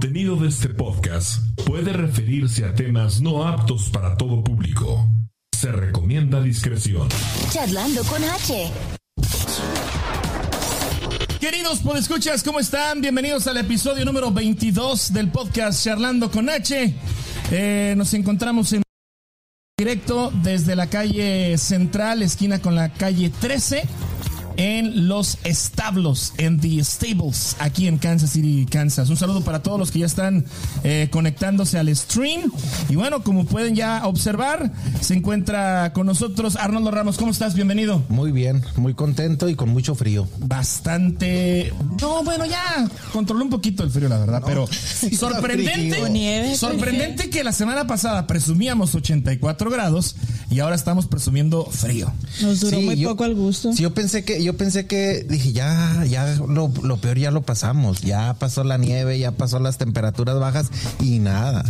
contenido de este podcast puede referirse a temas no aptos para todo público. Se recomienda discreción. Charlando con H. Queridos podescuchas, ¿cómo están? Bienvenidos al episodio número 22 del podcast Charlando con H. Eh, nos encontramos en directo desde la calle Central, esquina con la calle 13 en los establos, en The Stables, aquí en Kansas City, Kansas. Un saludo para todos los que ya están eh, conectándose al stream. Y bueno, como pueden ya observar, se encuentra con nosotros Arnoldo Ramos. ¿Cómo estás? Bienvenido. Muy bien, muy contento y con mucho frío. Bastante. No, bueno, ya controló un poquito el frío, la verdad, pero sorprendente. Nieve, sorprendente que la semana pasada presumíamos 84 grados y ahora estamos presumiendo frío. Nos duró Sí, muy yo- poco al gusto. Sí, yo pensé que, yo pensé que, dije, ya, ya lo, lo peor ya lo pasamos. Ya pasó la nieve, ya pasó las temperaturas bajas y nada.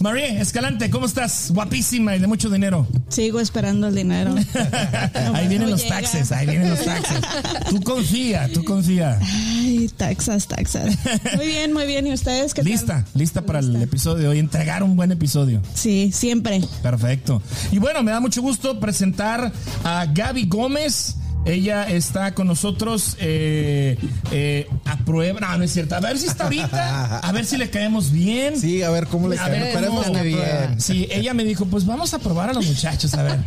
María Escalante, ¿cómo estás? Guapísima y de mucho dinero. Sigo esperando el dinero. ahí vienen los llega. taxes, ahí vienen los taxes. Tú confía, tú confía. Ay, taxas, taxas. Muy bien, muy bien. ¿Y ustedes qué tal? Lista, lista para el episodio de hoy. Entregar un buen episodio. Sí, siempre. Perfecto. Y bueno, me da mucho gusto presentar a Gaby Gómez. Ella está con nosotros eh, eh, a prueba. No, no es cierto. A ver si está ahorita. A ver si le caemos bien. Sí, a ver cómo le A cae. ver, Esperemos ¿cómo? que bien. Sí, ella me dijo, pues vamos a probar a los muchachos, a ver,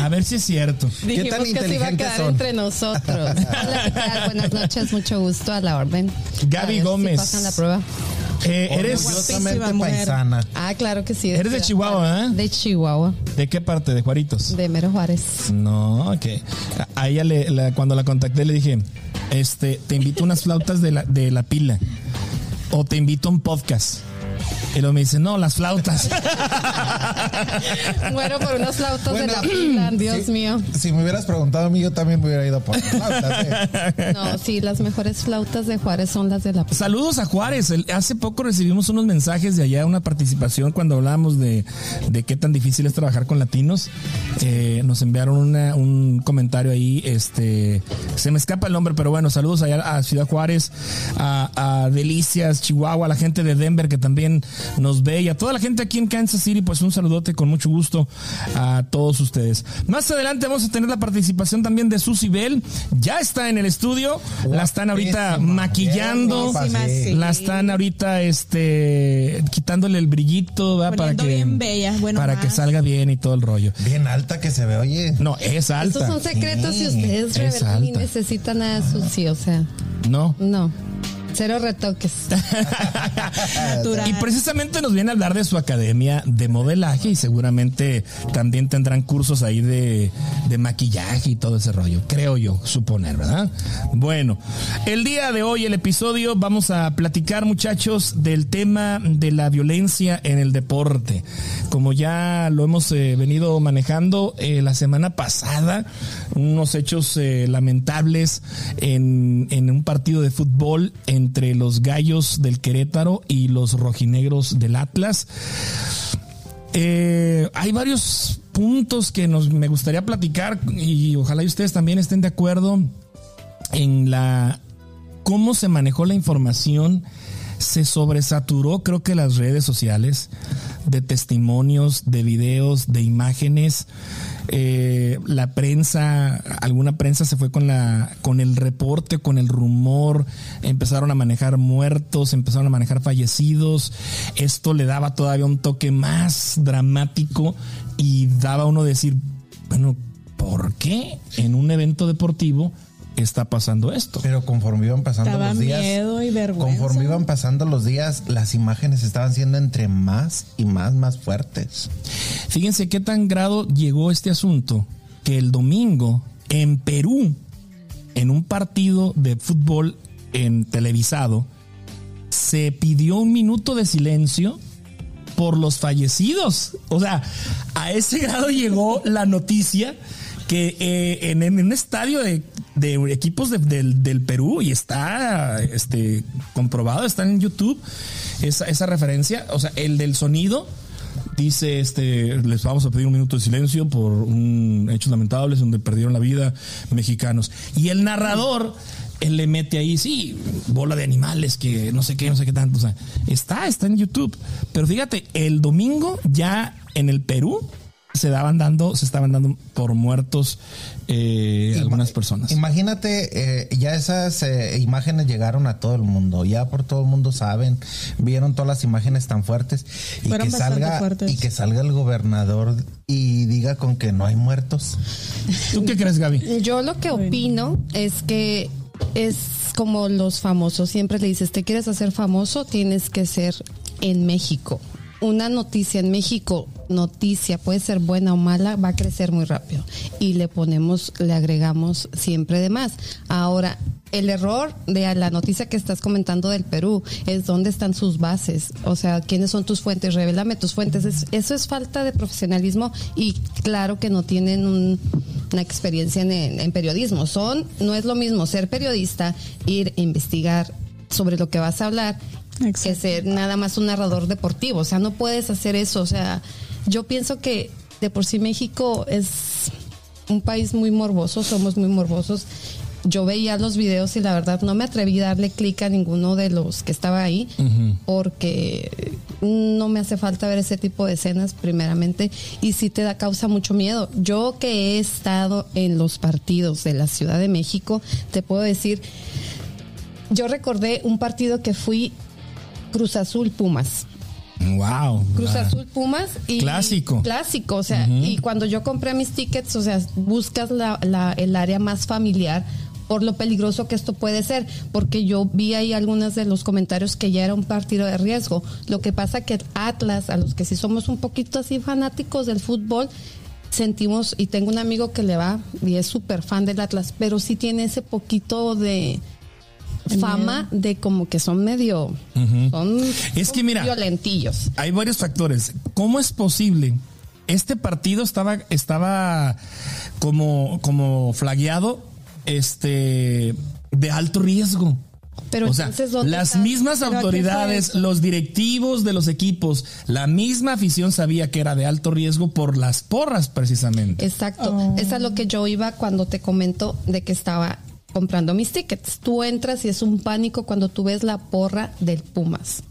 a ver si es cierto. ¿Qué Dijimos tan que se iba a quedar son? entre nosotros. Hola, ¿qué tal? Buenas noches, mucho gusto a la orden. Gaby A ver si Gómez. pasan la prueba. Eh, eres, Guapísima paisana. Ah, claro que sí. Eres de Chihuahua, ¿eh? De Chihuahua, ¿de qué parte? ¿De Juaritos? de Mero Juárez. No, que a ella le, la- cuando la contacté le dije, este, te invito a unas flautas de la, de la pila o te invito a un podcast. Y luego me dice, no, las flautas. Muero por unos flautos Bueno, de la pila, Dios mío. Si me hubieras preguntado a mí, yo también me hubiera ido por las flautas, ¿eh? No, sí, las mejores flautas de Juárez son las de la pila. Saludos a Juárez. El- hace poco recibimos unos mensajes de allá, una participación cuando hablábamos de, de qué tan difícil es trabajar con latinos. Eh, nos enviaron una- un comentario ahí. Este, se me escapa el nombre, pero bueno, saludos allá a Ciudad Juárez, a, a Delicias, Chihuahua, a la gente de Denver que también nos ve y a toda la gente aquí en Kansas City, pues un saludote con mucho gusto a todos ustedes. Más adelante vamos a tener la participación también de Susy Bell. Ya está en el estudio. La están ahorita maquillando. sí. sí. La están ahorita este quitándole el brillito ¿verdad? para que bien bella, bueno, para que más. salga bien y todo el rollo. Bien alta que se ve, oye. No, es alta. Estos son secretos si ustedes es revelan y necesitan nada sucio, o sea, No. no. Cero retoques. Natural. Y precisamente nos viene a hablar de su academia de modelaje y seguramente también tendrán cursos ahí de, de maquillaje y todo ese rollo, creo yo, suponer, ¿verdad? Bueno, el día de hoy, el episodio, vamos a platicar muchachos del tema de la violencia en el deporte. Como ya lo hemos eh, venido manejando eh, la semana pasada, unos hechos eh, lamentables en, en un partido de fútbol entre los gallos del Querétaro y los rojinegros del Atlas. Eh, hay varios puntos que nos, me gustaría platicar y ojalá y ustedes también estén de acuerdo en la cómo se manejó la información. Se sobresaturó, creo que las redes sociales, de testimonios, de videos, de imágenes. Eh, la prensa, alguna prensa se fue con la, con el reporte, con el rumor, empezaron a manejar muertos, empezaron a manejar fallecidos. Esto le daba todavía un toque más dramático y daba a uno decir, bueno, ¿por qué en un evento deportivo está pasando esto? Pero conforme iban pasando Daba los días. miedo y vergüenza. Conforme iban pasando los días, las imágenes estaban siendo entre más y más, más fuertes. Fíjense qué tan grado llegó este asunto que el domingo en Perú, en un partido de fútbol en televisado, se pidió un minuto de silencio por los fallecidos. O sea, a ese grado llegó la noticia que eh, en, en un estadio de, de equipos de- del, del Perú y está este, comprobado, está en YouTube esa, esa referencia, o sea, el del sonido dice este les vamos a pedir un minuto de silencio por un hechos lamentables donde perdieron la vida mexicanos y el narrador él le mete ahí, sí, bola de animales, que no sé qué, no sé qué tanto. O sea, está, está en YouTube. Pero fíjate, el domingo ya en el Perú se daban dando, se estaban dando por muertos eh, Ima- algunas personas. Imagínate, eh, ya esas eh, imágenes llegaron a todo el mundo, ya por todo el mundo saben, vieron todas las imágenes tan fuertes y Fueron que salga fuertes. y que salga el gobernador y diga con que no hay muertos. ¿Tú qué crees, Gaby? Yo lo que opino es que es como los famosos. Siempre le dices, ¿te quieres hacer famoso? Tienes que ser en México. Una noticia en México, noticia, puede ser buena o mala, va a crecer muy rápido. Y le ponemos, le agregamos siempre de más. Ahora, el error de la noticia que estás comentando del Perú es dónde están sus bases, o sea, quiénes son tus fuentes, revélame tus fuentes. Es- eso es falta de profesionalismo y claro que no tienen un- una experiencia en, en periodismo. Son, no es lo mismo ser periodista, ir a investigar sobre lo que vas a hablar, que ser nada más un narrador deportivo. O sea, no puedes hacer eso. O sea, yo pienso que de por sí México es un país muy morboso, somos muy morbosos. Yo veía los videos y la verdad no me atreví a darle clic a ninguno de los que estaba ahí porque no me hace falta ver ese tipo de escenas primeramente y sí te da causa mucho miedo. Yo que he estado en los partidos de la Ciudad de México, te puedo decir, yo recordé un partido que fui Cruz Azul Pumas. Wow. Cruz Azul Pumas y Clásico. clásico o sea y cuando yo compré mis tickets o sea buscas la, la- el área más familiar por lo peligroso que esto puede ser porque yo vi ahí algunos de los comentarios que ya era un partido de riesgo lo que pasa que Atlas a los que sí somos un poquito así fanáticos del fútbol sentimos y tengo un amigo que le va y es súper fan del Atlas pero sí tiene ese poquito de fama de como que son medio son Es que mira, violentillos hay varios factores. ¿Cómo es posible? Este partido estaba, estaba como, como flagueado este, de alto riesgo. Pero o sea, entonces, ¿dónde las está? mismas ¿Pero a qué autoridades, los directivos de los equipos, la misma afición sabía que era de alto riesgo por las porras precisamente. Exacto. Oh. Es lo que yo iba cuando te comento de que estaba comprando mis tickets. Tú entras y es un pánico cuando tú ves la porra del Pumas.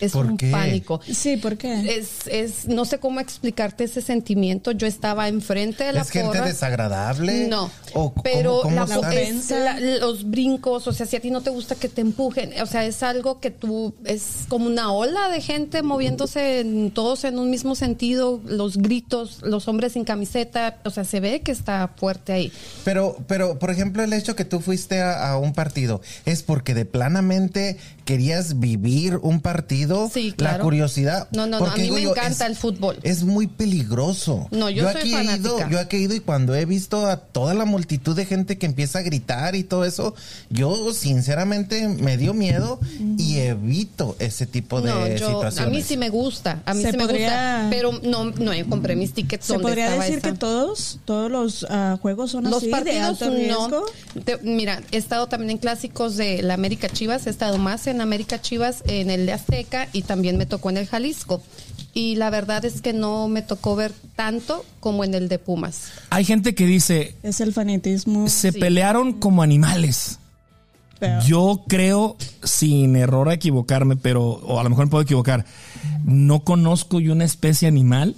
Es ¿Por un qué? pánico. Sí, ¿por qué? Es, es, no sé cómo explicarte ese sentimiento. Yo estaba enfrente de la ¿Es gente desagradable? No, ¿O pero cómo la- es la- los brincos, o sea, si a ti no te gusta que te empujen, o sea, es algo que tú, es como una ola de gente moviéndose en- todos en un mismo sentido, los gritos, los hombres sin camiseta, o sea, se ve que está fuerte ahí. Pero, pero, por ejemplo, el hecho que tú fuiste a, a un partido es porque de planamente querías vivir un partido. Sí, La curiosidad. No, no, no, a mí digo me yo, encanta es- el fútbol. Es muy peligroso. No, yo soy aquí he ido, fanática. yo aquí he ido y cuando he visto a toda la multitud de gente que empieza a gritar y todo eso, yo sinceramente me dio miedo y evito ese tipo de no, yo, situaciones. a mí sí me gusta, a mí Se sí me gusta, pero no, no yo compré mis tickets ¿Se donde podría decir esa. que todos, todos los ah, juegos son Los así de partidos alto riesgo? no. Te- mira, he estado también en clásicos de la América Chivas, he estado más en América Chivas, en el de Azteca y también me tocó en el Jalisco. Y la verdad es que no me tocó ver tanto como en el de Pumas. Hay gente que dice, Es el fanatismo. se Sí. pelearon como animales. pero- Yo creo, sin error a equivocarme, pero, o a lo mejor me puedo equivocar, no conozco yo una especie animal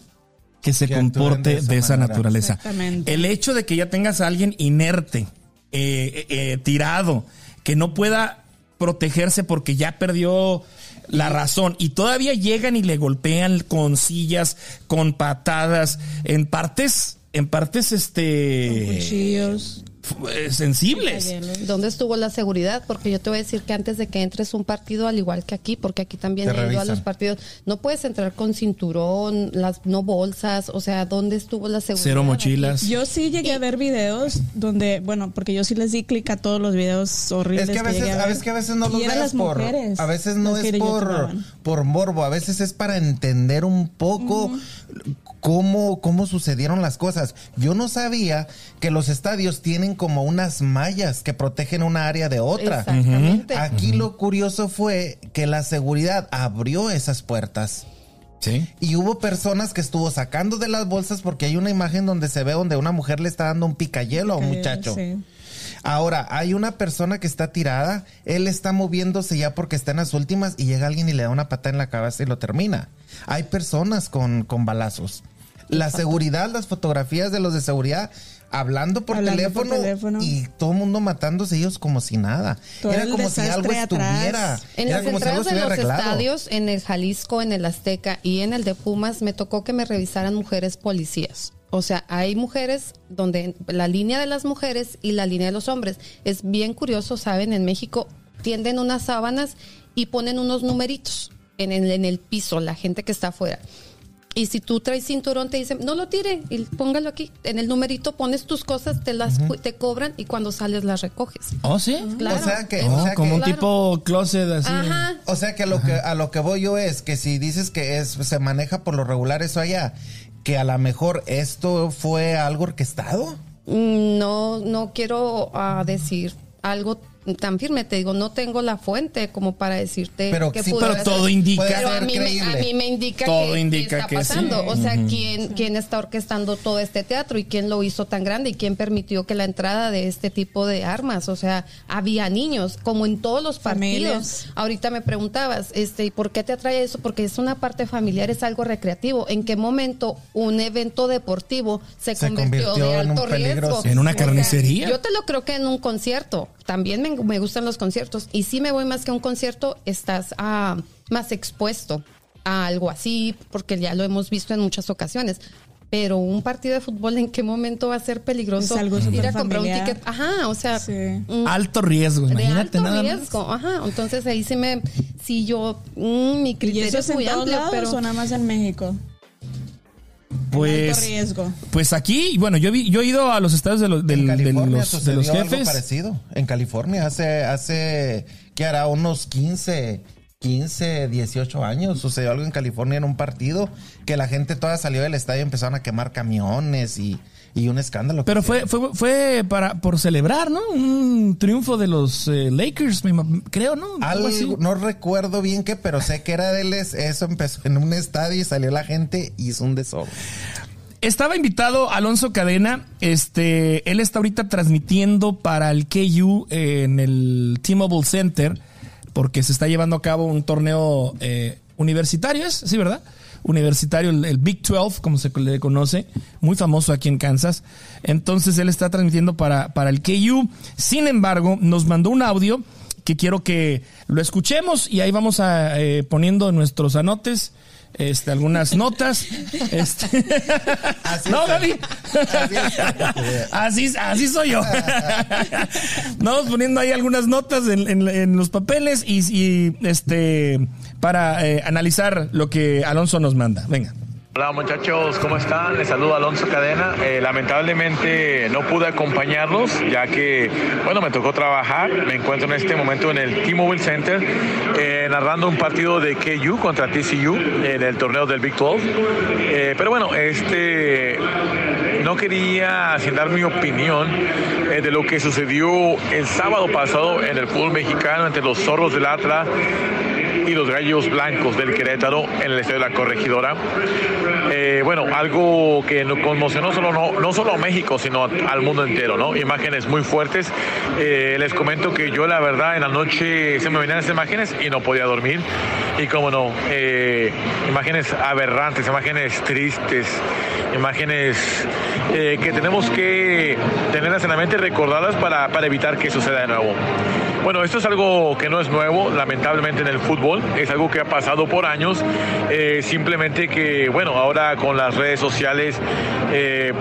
que se Que comporte de de esa esa, manera. naturaleza. Exactamente. El hecho de que ya tengas a alguien inerte, eh, eh, tirado, que no pueda protegerse porque ya perdió la razón y todavía llegan y le golpean con sillas, con patadas, en partes, en partes este Cuchillos. Eh, sensibles. ¿Dónde estuvo la seguridad? Porque yo te voy a decir que antes de que entres un partido, al igual que aquí, porque aquí también he ido a los partidos, no puedes entrar con cinturón, las no bolsas, o sea, ¿dónde estuvo la seguridad? Cero aquí? mochilas. Yo sí llegué a ver videos donde, bueno, porque yo sí les di clic a todos los videos horribles. Es que a veces, a que a veces no Y lo eran veas las por mujeres a veces no es por por morbo, a veces es para entender un poco cómo cómo sucedieron las cosas. Yo no sabía que los estadios tienen como unas mallas que protegen una área de otra. Exactamente. Aquí lo curioso fue que la seguridad abrió esas puertas. Sí. Y hubo personas que estuvo sacando de las bolsas porque hay una imagen donde se ve donde una mujer le está dando un picayelo a un muchacho. sí. Ahora, hay una persona que está tirada, él está moviéndose ya porque está en las últimas y llega alguien y le da una pata en la cabeza y lo termina. Hay personas con, con balazos. La seguridad, las fotografías de los de seguridad hablando por, Hablando por teléfono, y todo el mundo matándose ellos como si nada. Todo Era como si algo atrás. estuviera. En era las como si algo entradas de los arreglado. estadios, en el Jalisco, en el Azteca y en el de Pumas, me tocó que me revisaran mujeres policías. O sea, hay mujeres donde la línea de las mujeres y la línea de los hombres. Es bien curioso, ¿saben? En México tienden unas sábanas y ponen unos numeritos en el, en el piso, la gente que está afuera. Y si tú traes cinturón, te dicen, no lo tire y póngalo aquí. En el numerito pones tus cosas, te las te cobran y cuando sales las recoges. ¿Oh, sí? Claro. O sea que- Oh, sea como un claro. tipo closet así. Ajá. O sea que a lo que a lo que voy yo es que si dices que es se maneja por lo regular eso allá, que a lo mejor esto fue algo orquestado. Mm, No, no quiero ah, decir algo tan firme. Te digo, no tengo la fuente como para decirte Pero que sí, pudo Pero todo indica. Pero a mí, me, a mí me indica Todo que, indica está que sí. pasando. O sea, ¿quién, quién está orquestando todo este teatro y quién lo hizo tan grande y quién permitió que la entrada de este tipo de armas, o sea, había niños, como en todos los partidos. Familias. Ahorita me preguntabas, este, ¿y por qué te atrae eso? Porque es una parte familiar, es algo recreativo. ¿En qué momento un evento deportivo se, Se convirtió, convirtió de en un alto riesgo? peligroso. En una O sea, carnicería. yo te lo creo que en un concierto. También me, me gustan los conciertos. Y si me voy más que a un concierto, estás ah, más expuesto a algo así, porque ya lo hemos visto en muchas ocasiones. Pero un partido de fútbol, ¿en qué momento va a ser peligroso algo ir a comprar un ticket? Ajá, o sea, Sí. mm, Alto riesgo, de imagínate alto nada más. riesgo. Ajá, entonces ahí sí me, si yo, mm, mi ¿Y criterio eso es muy amplio, lados pero o nada más en México? Alto Pues, riesgo. pues aquí, bueno, yo, vi, yo he ido a los estados de en de California los, de sucedió los algo jefes. parecido. En California hace hace que hará unos 15 15, 18 años sucedió algo en California en un partido que la gente toda salió del estadio y empezaron a quemar camiones y, y un escándalo. Pero fue, fue, fue para, por celebrar, ¿no? Un triunfo de los eh, Lakers, creo, ¿no? Algo así. No recuerdo bien qué, pero sé que era de les, eso empezó en un estadio y salió la gente y hizo un desorden. Estaba invitado Alonso Cadena. Este, él está ahorita transmitiendo para el KU en el T-Mobile Center porque se está llevando a cabo un torneo eh, universitario, ¿es? Sí, ¿verdad? Universitario, el, el Big 12, como se le conoce, muy famoso aquí en Kansas. Entonces él está transmitiendo para, para el KU. Sin embargo, nos mandó un audio que quiero que lo escuchemos y ahí vamos a eh, poniendo nuestros anotes este, algunas notas. Este. Así no. Gaby. Así. Así, así soy yo. Vamos poniendo ahí algunas notas en, en- en los papeles y, y, este para eh, analizar lo que Alonso nos manda. Venga. Hola muchachos, ¿cómo están? Les saludo Alonso Cadena. Eh, lamentablemente no pude acompañarlos ya que, bueno, me tocó trabajar. Me encuentro en este momento en el T-Mobile Center eh, narrando un partido de KU contra TCU en el torneo del Big 12. Eh, pero bueno, este no quería, sin dar mi opinión, de lo que sucedió el sábado pasado en el fútbol mexicano entre los zorros del Atlas y los gallos blancos del Querétaro en el estadio de la Corregidora. Eh, bueno, algo que nos conmocionó solo, no, solo a México, sino al mundo entero, ¿no? Imágenes muy fuertes. Eh, les comento que yo, la verdad, en la noche se me venían esas imágenes y no podía dormir. Y cómo no, eh, imágenes aberrantes, imágenes tristes, imágenes eh, que tenemos que tenerlas en la mente recordarlas para, para evitar que suceda de nuevo. Bueno, esto es algo que no es nuevo, lamentablemente en el fútbol, es algo que ha pasado por años, eh, simplemente que, bueno, ahora con las redes sociales eh,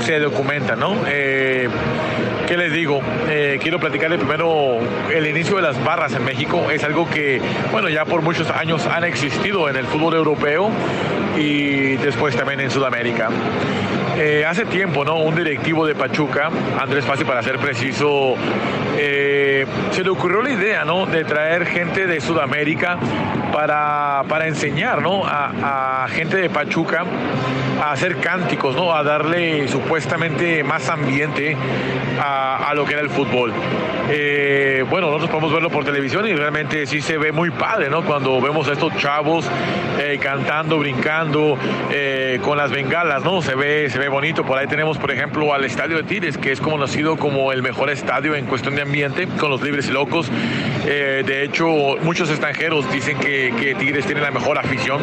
se documenta, ¿no? ¿Qué les digo? Eh, quiero platicarles primero el inicio de las barras en México. Es algo que, bueno, ya por muchos años han existido en el fútbol europeo y después también en Sudamérica. Eh, hace tiempo, ¿no? Un directivo de Pachuca, Andrés Pasi para ser preciso, eh, se le ocurrió la idea, ¿no? De traer gente de Sudamérica para, para enseñar, ¿no? A, a gente de Pachuca a hacer cánticos, ¿no? A darle supuestamente más ambiente a, a lo que era el fútbol. Eh, bueno, nosotros podemos verlo por televisión y realmente sí se ve muy padre, ¿no? Cuando vemos a estos chavos eh, cantando, brincando eh, con las bengalas, ¿no? Se ve, se ve bonito. Por ahí tenemos, por ejemplo, al Estadio de Tigres, que es conocido como el mejor estadio en cuestión de ambiente, con los libres y locos. Eh, de hecho, muchos extranjeros dicen que, que Tigres tiene la mejor afición.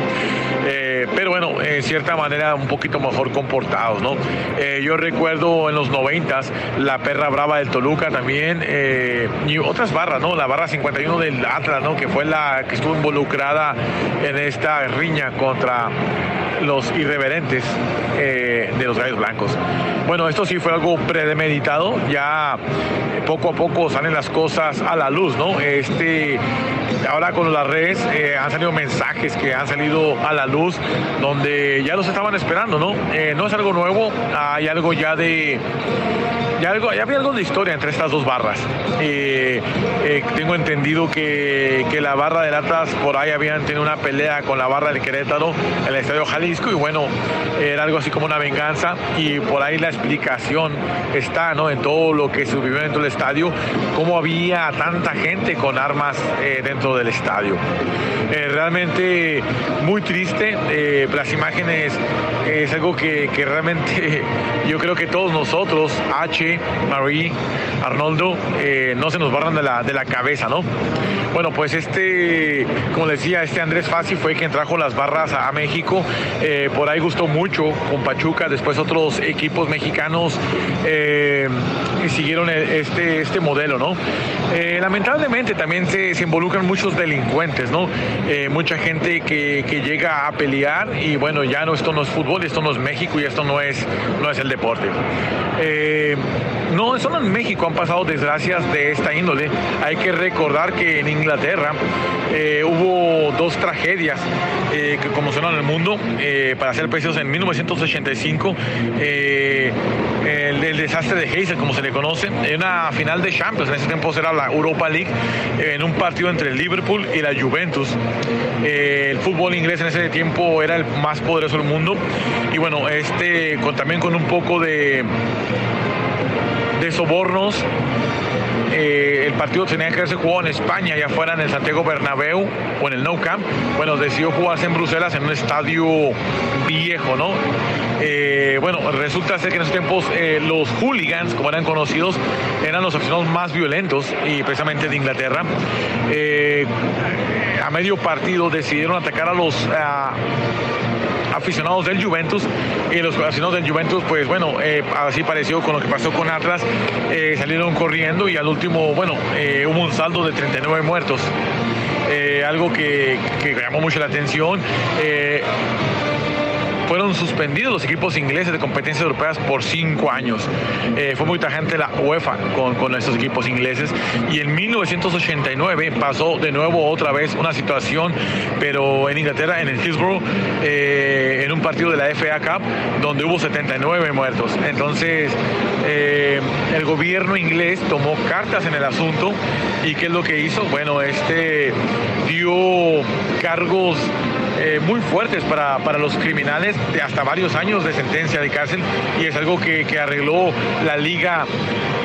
Eh, pero bueno, en cierta manera un poquito mejor comportados, ¿no? Eh, yo recuerdo en los noventas la perra brava del Toluca también eh, y otras barras, ¿no? La barra 51 del Atlas, ¿no? Que fue la que estuvo involucrada en esta riña contra los irreverentes eh, de los gallos blancos. Bueno, esto sí fue algo premeditado, ya poco a poco salen las cosas a la luz, ¿no? Este, ahora con las redes eh, han salido mensajes que han salido a la luz donde ya los estaban esperando, ¿no? No es algo nuevo, hay algo ya de ya, había algo de historia entre estas dos barras. Eh, tengo entendido que, que, la barra de latas por ahí habían tenido una pelea con la barra del Querétaro en el Estadio Jalisco y bueno, era algo así como una venganza y por ahí la explicación está ¿no? en todo lo que se vivió dentro del estadio, cómo había tanta gente con armas eh, dentro del estadio. Eh, realmente muy triste, las imágenes es algo que realmente yo creo que todos nosotros, H, Marie, Arnoldo, eh, no se nos barran de la, de la cabeza, ¿no? Bueno, pues este, como decía, este Andrés Fassi fue quien trajo las barras a, México. Eh, por ahí gustó mucho con Pachuca, después otros equipos mexicanos eh, siguieron este, este modelo, ¿no? Lamentablemente también se, se, involucran muchos delincuentes, ¿no? Mucha gente que, que, llega a pelear y bueno, ya no, esto no es fútbol, esto no es México y esto no es, no es el deporte. No, solo en México han pasado desgracias de esta índole. Hay que recordar que en Inglaterra eh, hubo dos tragedias eh, que conmocionaron el mundo, eh, para ser precisos, en 1985, el, el, desastre de Hazel, como se le conoce, en una final de Champions, en ese tiempo era la Europa League, en un partido entre el Liverpool y la Juventus. el fútbol inglés en ese tiempo era el más poderoso del mundo y bueno, este con, también con un poco de de sobornos. Eh, el partido tenía que haberse jugado en España, ya fuera en el Santiago Bernabéu o en el Nou Camp. Bueno, decidió jugarse en Bruselas en un estadio viejo, ¿no? Eh, bueno, resulta ser que en esos tiempos eh, los hooligans, como eran conocidos, eran los aficionados más violentos y precisamente de Inglaterra. A medio partido decidieron atacar a los aficionados del Juventus y los aficionados del Juventus pues bueno eh, así pareció con lo que pasó con Atlas eh, salieron corriendo y al último bueno eh, hubo un saldo de 39 muertos. Algo que, que, llamó mucho la atención fueron suspendidos los equipos ingleses de competencias europeas por cinco años. Eh, fue muy tajante la UEFA con, con estos equipos ingleses y en 1989 pasó de nuevo otra vez una situación, pero en Inglaterra, en el Hillsborough, eh, en un partido de la FA Cup, donde hubo 79 muertos. Entonces, eh, el gobierno inglés tomó cartas en el asunto y ¿qué es lo que hizo? Bueno, este dio cargos eh, muy fuertes para, para, los criminales de hasta varios años de sentencia de cárcel y es algo que, que arregló la liga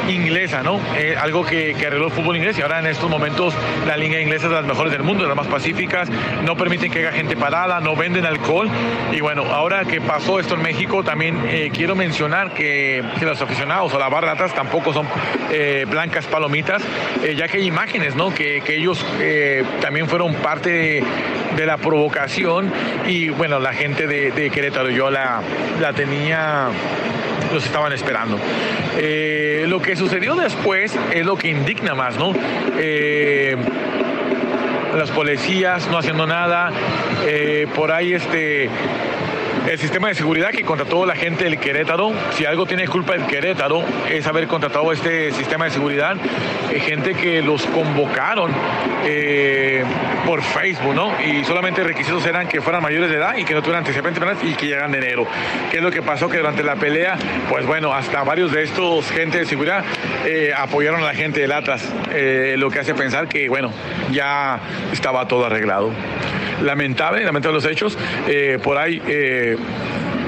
inglesa, ¿no? Eh, algo que, que, arregló el fútbol inglés y ahora en estos momentos la liga inglesa es de las mejores del mundo, de las más pacíficas, no permiten que haya gente parada, no venden alcohol y bueno, ahora que pasó esto en México también eh, quiero mencionar que, que, los aficionados o las barratas tampoco son blancas palomitas, ya que hay imágenes, ¿no? Que, que ellos también fueron parte de, la provocación y bueno, la gente de, Querétaro yo la, la tenía los estaban esperando. Eh, lo que sucedió después es lo que indigna más, ¿no? Eh, las policías no haciendo nada, eh, por ahí este el sistema de seguridad que contrató la gente del Querétaro. Si algo tiene culpa el Querétaro es haber contratado este sistema de seguridad. Eh, gente que los convocaron eh, por Facebook, ¿no? Y solamente requisitos eran que fueran mayores de edad y que no tuvieran antecedentes y que llegaran de enero. ¿Qué es lo que pasó? Que durante la pelea, pues bueno, hasta varios de estos gente de seguridad eh, apoyaron a la gente del Atlas, eh, lo que hace pensar que, bueno, ya estaba todo arreglado lamentable, lamentable los hechos. Eh, por ahí eh,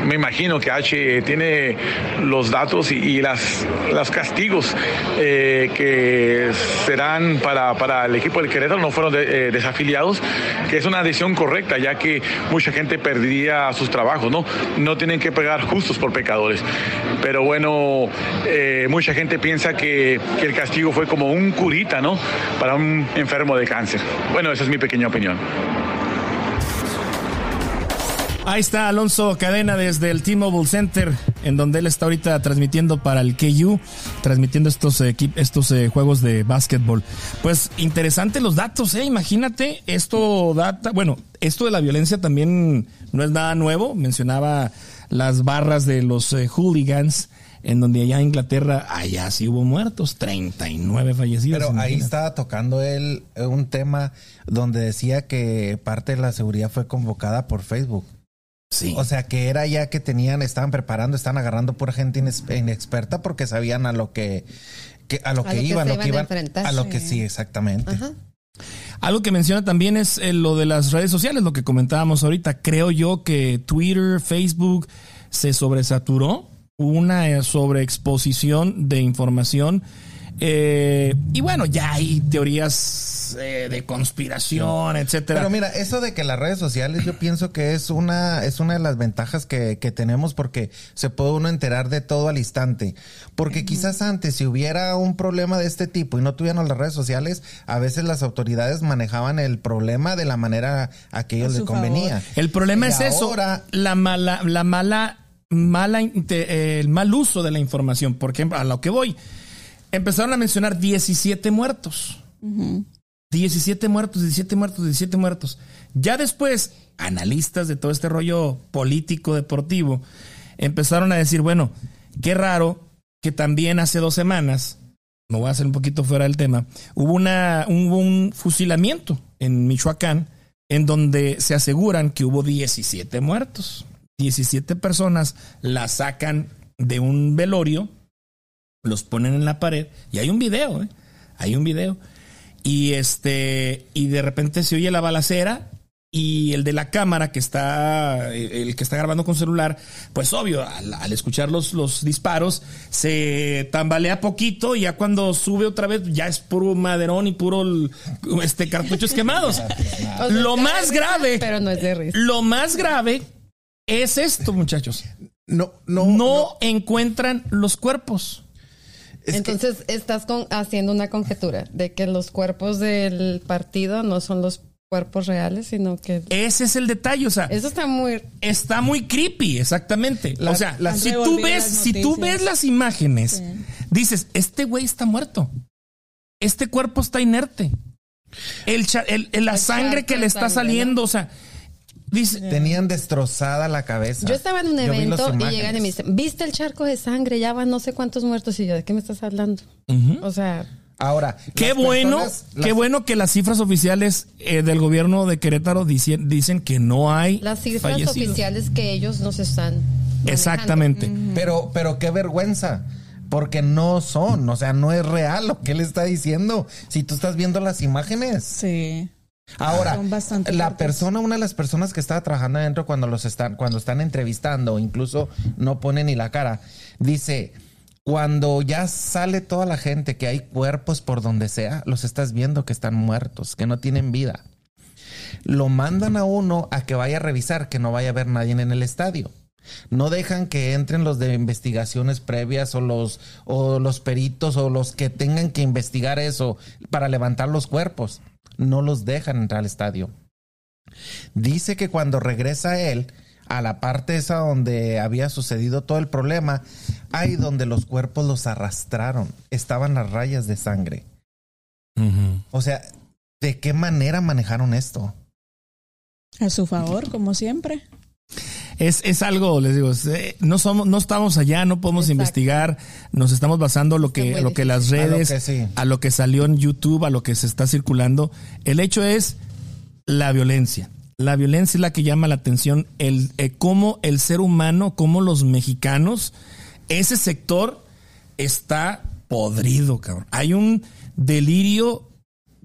me imagino que H tiene los datos y, las, castigos eh, que serán para, para, el equipo del Querétaro, no fueron eh, desafiliados, que es una decisión correcta, ya que mucha gente perdería sus trabajos, ¿no? No tienen que pagar justos por pecadores. Pero bueno, eh, mucha gente piensa que, que el castigo fue como un curita, ¿no? Para un enfermo de cáncer. Bueno, esa es mi pequeña opinión. Ahí está Alonso Cadena desde el T-Mobile Center, en donde él está ahorita transmitiendo para el KU, transmitiendo estos, estos eh, juegos de básquetbol. Pues interesante los datos, ¿eh? Imagínate, esto data, bueno, esto de la violencia también no es nada nuevo. Mencionaba las barras de los eh, hooligans en donde allá en Inglaterra, allá sí hubo muertos, 39 fallecidos. Pero ahí estaba tocando él un tema donde decía que parte de la seguridad fue convocada por Facebook. Sí. O sea, que era ya que tenían, estaban preparando, estaban agarrando pura gente inexperta porque sabían a lo que, a lo que iban, a lo que iban, a, lo que sí, exactamente. Algo que menciona también es eh, lo de las redes sociales, lo que comentábamos ahorita. Creo yo que Twitter, Facebook se sobresaturó, una eh, sobreexposición de información eh, y bueno, ya hay teorías eh, de conspiración, etcétera. Pero mira, eso de que las redes sociales, yo pienso que es una, es una de las ventajas que, que tenemos porque se puede uno enterar de todo al instante. Porque quizás antes, si hubiera un problema de este tipo y no tuvieran las redes sociales, a veces las autoridades manejaban el problema de la manera a que ellos les convenía. El problema es eso, la mala, la mala, mala, el mal uso de la información. Porque a lo que voy empezaron a mencionar 17 muertos. 17 muertos, 17 muertos, 17 muertos. Ya después, analistas de todo este rollo político, deportivo, empezaron a decir, bueno, qué raro que también hace dos semanas, me voy a hacer un poquito fuera del tema, hubo, una, hubo un fusilamiento en Michoacán en donde se aseguran que hubo 17 muertos. 17 personas la sacan de un velorio los ponen en la pared y hay un video, ¿eh? hay un video. Y este, y de repente se oye la balacera y el de la cámara que está, el que está grabando con celular, pues obvio, al, escuchar los, los, disparos, se tambalea poquito y ya cuando sube otra vez ya es puro maderón y puro este cartuchos quemados. lo más grave, pero no es de risa. Lo más grave es esto, muchachos. No, no, no, encuentran los cuerpos. Entonces estás haciendo una conjetura de que los cuerpos del partido no son los cuerpos reales, sino que... Ese es el detalle, o sea... Eso está muy... Está muy creepy, exactamente. o sea, si, tú ves, si tú ves las imágenes, dices, este güey está muerto. Este cuerpo está inerte. El, la sangre que le está saliendo, o sea, Tenían destrozada la cabeza. Yo estaba en un evento y llegan y me dicen, ¿viste el charco de sangre? Ya van no sé cuántos muertos. Y yo, ¿de qué me estás hablando? O sea... Ahora, qué bueno, qué bueno que las cifras oficiales eh, del gobierno de Querétaro dicen, dicen que no hay las cifras oficiales que ellos nos están exactamente. Pero, pero qué vergüenza porque no son, o sea, no es real lo que él está diciendo. Si tú estás viendo las imágenes. Sí. Ahora, la persona, una de las personas que estaba trabajando adentro cuando los están, cuando están entrevistando, incluso no pone ni la cara, dice, cuando ya sale toda la gente que hay cuerpos por donde sea, los estás viendo que están muertos, que no tienen vida. Lo mandan a uno a que vaya a revisar, que no vaya a haber nadie en el estadio. No dejan que entren los de investigaciones previas o los, o los peritos o los que tengan que investigar eso para levantar los cuerpos no los dejan entrar al estadio. Dice que cuando regresa él a la parte esa donde había sucedido todo el problema, ahí donde los cuerpos los arrastraron, estaban las rayas de sangre. O sea, ¿de qué manera manejaron esto? A su favor, como siempre es, es algo, les digo, eh, no somos, no estamos allá, no podemos investigar, nos estamos basando lo que, lo que las redes, a lo, que salió en YouTube, a lo que se está circulando. El hecho es la violencia. La violencia es la que llama la atención, el eh, cómo el ser humano, cómo los mexicanos, ese sector está podrido, cabrón. Hay un delirio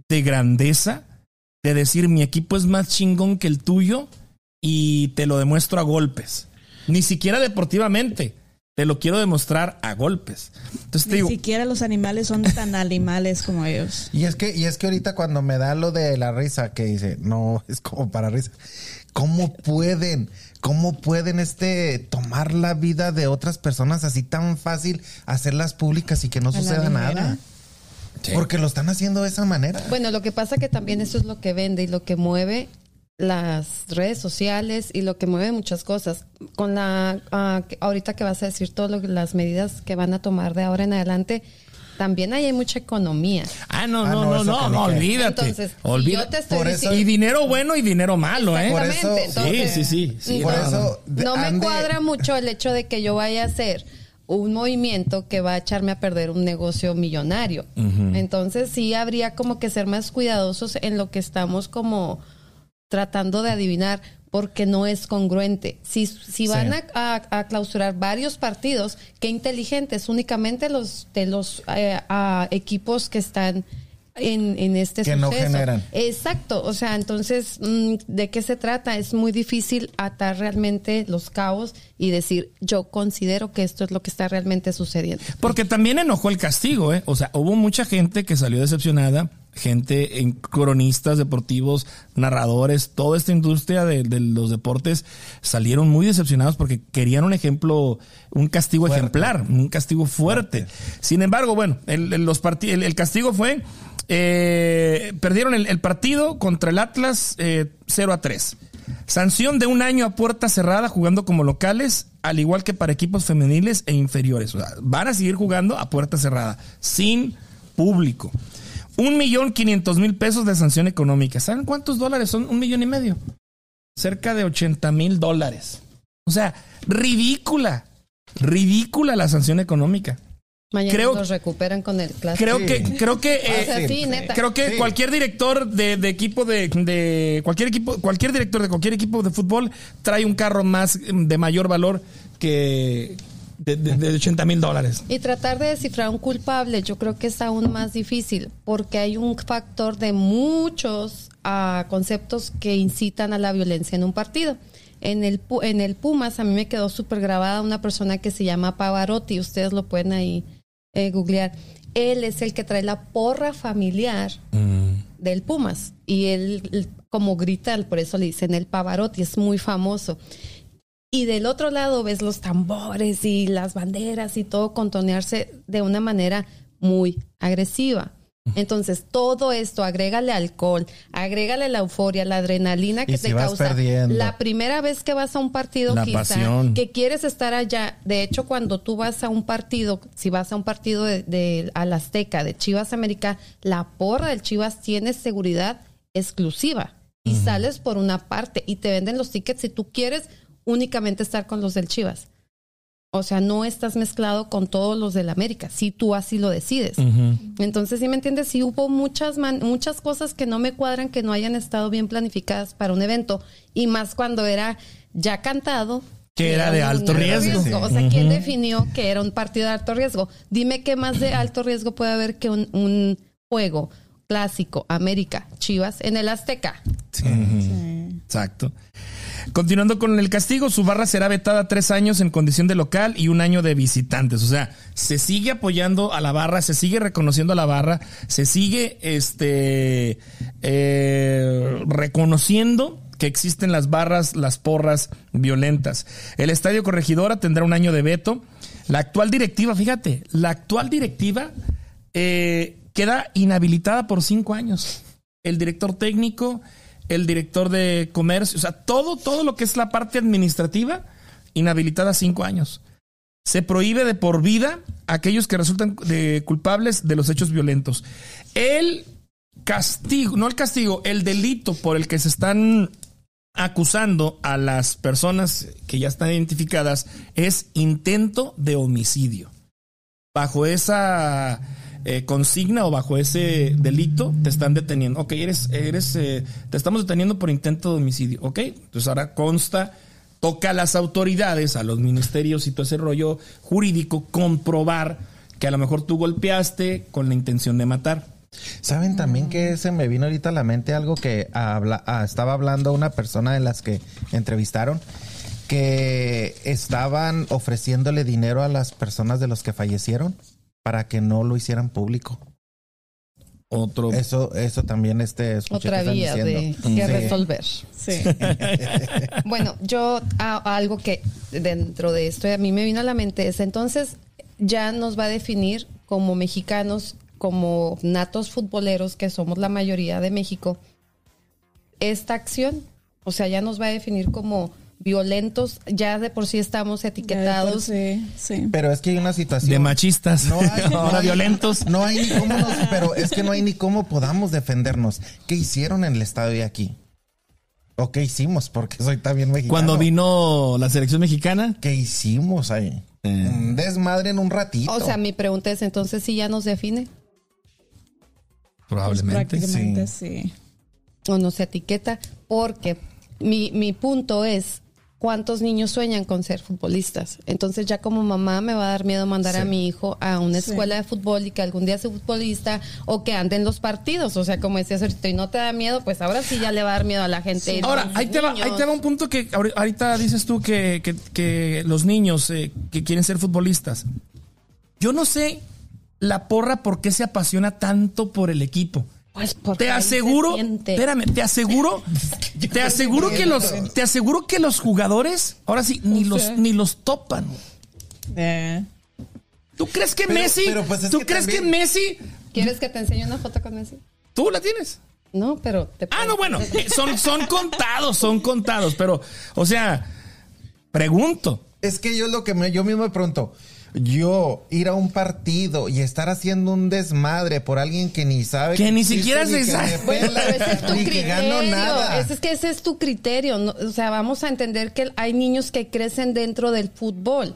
de grandeza de decir mi equipo es más chingón que el tuyo y te lo demuestro a golpes. Ni siquiera deportivamente. Te lo quiero demostrar a golpes. Entonces te Ni digo, siquiera los animales son tan animales como ellos. Y es que, y es que ahorita cuando me da lo de la risa, que dice, no, es como para risa. ¿Cómo pueden? ¿Cómo pueden este tomar la vida de otras personas así tan fácil, hacerlas públicas y que no A suceda nada? Sí. Porque lo están haciendo de esa manera. Bueno, lo que pasa que también eso es lo que vende y lo que mueve las redes sociales y lo que mueve muchas cosas. Con la que- ahorita que vas a decir todas las medidas que van a tomar de ahora en adelante, también ahí hay mucha economía. ah, no, Ah, no, no, no, no, olvídate. Entonces, olvídate. yo te estoy Por eso- diciendo Y dinero bueno y dinero malo, ¿eh? Por Exactamente, eso- Sí, entonces, sí, sí. sí, Por no, eso no me cuadra mucho el hecho de que yo vaya a hacer un movimiento que va a echarme a perder un negocio millonario. Entonces sí habría como que ser más cuidadosos en lo que estamos como tratando de adivinar porque no es congruente. Si, si van Sí. a, a- a clausurar varios partidos, qué inteligentes, únicamente los de los eh, a equipos que están en, en este Que no generan. Exacto, o sea, entonces, mm, ¿de qué se trata? Es muy difícil atar realmente los cabos y decir, yo considero que esto es lo que está realmente sucediendo. Porque también enojó el castigo, ¿eh? O sea, hubo mucha gente que salió decepcionada, gente en cronistas deportivos, narradores, toda esta industria de, de los deportes salieron muy decepcionados porque querían un ejemplo, un castigo Fuerte. ejemplar, un castigo fuerte. Sin embargo, bueno, el, el- los parti- el, el castigo fue, eh, perdieron el, el partido contra el Atlas eh, 0 a 3. Sanción de un año a puerta cerrada jugando como locales, al igual que para equipos femeniles e inferiores. O sea, van a seguir jugando a puerta cerrada, sin público. Un millón quinientos mil pesos de sanción económica. ¿Saben cuántos dólares son? Un millón y medio. Cerca de 80 mil dólares. O sea, ridícula. Ridícula la sanción económica. Mañana Creo- los recuperan con el clásico. Creo Sí. que, creo que, O eh, sea, sí, neta. Creo que Sí. cualquier director de, de equipo de, de cualquier equipo, cualquier director de cualquier equipo de fútbol trae un carro más mm, de mayor valor que de, de, de 80 mil dólares. Y tratar de descifrar un culpable, yo creo que es aún más difícil, porque hay un factor de muchos ah, conceptos que incitan a la violencia en un partido. En el, en el Pumas a mí me quedó súper grabada una persona que se llama Pavarotti, ustedes lo pueden ahí eh, googlear. Él es el que trae la porra familiar del Pumas. Y él, él como grita, por eso le dicen el Pavarotti, es muy famoso. Y del otro lado ves los tambores y las banderas y todo contonearse de una manera muy agresiva. Entonces, todo esto, agrégale alcohol, agrégale la euforia, la adrenalina que Y te si causa perdiendo. la primera vez que vas a un partido, La quizá, pasión. que quieres estar allá. De hecho, cuando tú vas a un partido, si vas a un partido de, de al Azteca, de Chivas América, la porra del Chivas tiene seguridad exclusiva y sales por una parte y te venden los tickets si tú quieres únicamente estar con los del Chivas. O sea, no estás mezclado con todos los del América, si tú así lo decides. Entonces, si me entiendes, sí hubo muchas man- muchas cosas que no me cuadran, que no hayan estado bien planificadas para un evento, y más cuando era ya cantado. Que era de alto riesgo. O sea, ¿quién definió que era un partido de alto riesgo? Dime qué más de alto riesgo puede haber que un, un juego clásico, América, Chivas, en el Azteca. Exacto. Continuando con el castigo, su barra será vetada tres años en condición de local y un año de visitantes. O sea, se sigue apoyando a la barra, se sigue reconociendo a la barra, se sigue este eh, reconociendo que existen las barras, las porras violentas. El Estadio Corregidora tendrá un año de veto. La actual directiva, fíjate, la actual directiva eh, queda inhabilitada por cinco años. El director técnico, el director de comercio, o sea, todo, todo lo que es la parte administrativa, inhabilitada cinco años. Se prohíbe de por vida a aquellos que resultan de culpables de los hechos violentos. El castigo, no el castigo, el delito por el que se están acusando a las personas que ya están identificadas es intento de homicidio. Bajo esa eh, consigna o bajo ese delito te están deteniendo. Ok, eres, eres, eh, te estamos deteniendo por intento de homicidio. Ok, entonces ahora consta, toca a las autoridades, a los ministerios y todo ese rollo jurídico comprobar que a lo mejor tú golpeaste con la intención de matar. ¿Saben también que se me vino ahorita a la mente algo que ah, estaba hablando una persona de las que entrevistaron? que estaban ofreciéndole dinero a las personas de los que fallecieron para que no lo hicieran público. Otro. Eso, eso también este escuché Otra que están vía de que Sí. resolver. Sí. Bueno, yo a- algo que dentro de esto a mí me vino a la mente es entonces ya nos va a definir como mexicanos, como natos futboleros que somos la mayoría de México, esta acción, o sea, ya nos va a definir como violentos, ya de por sí estamos etiquetados. sí, sí. Pero es que hay una situación. De machistas. No hay, no Ahora hay- violentos. No hay ni cómo nos, pero es que no hay ni cómo podamos defendernos. ¿Qué hicieron en el estadio de aquí? ¿O qué hicimos? Porque soy también mexicano. Cuando vino la selección mexicana. ¿Qué hicimos ahí? Eh. Un desmadre en un ratito. O sea, mi pregunta es entonces si ya nos define Pues Probablemente. prácticamente sí. o nos etiqueta, porque mi, mi punto es cuántos niños sueñan con ser futbolistas. Entonces ya como mamá me va a dar miedo mandar a mi hijo a una Sí. escuela de fútbol y que algún día sea futbolista o que ande en los partidos. O sea, como decías ahorita, y no te da miedo, pues ahora sí ya le va a dar miedo a la gente. Ahora, ahí te, va, ahí te va un punto que ahori- ahorita dices tú que, que- que los niños eh, que quieren ser futbolistas. Yo no sé la porra por qué se apasiona tanto por el equipo. Pues porque Te aseguro, espérame, te aseguro, te aseguro que los, te aseguro que los jugadores, ahora sí, ni los, ni los topan. Eh, ¿Tú crees que Pero- Messi? pero pues es ¿Tú que crees que Messi? ¿Quieres que te enseñe una foto con Messi? ¿Tú la tienes? No, pero te Ah, no, bueno, eh, son, son contados, son contados, pero, o sea, pregunto. Es que yo lo que me, yo mismo me pregunto, yo ir a un partido y estar haciendo un desmadre por alguien que ni sabe Que ni siquiera se sabe. Bueno, pero ese es tu criterio. gano nada. Ese es que ese es tu criterio. ¿no? O sea, vamos a entender que hay niños que crecen dentro del fútbol.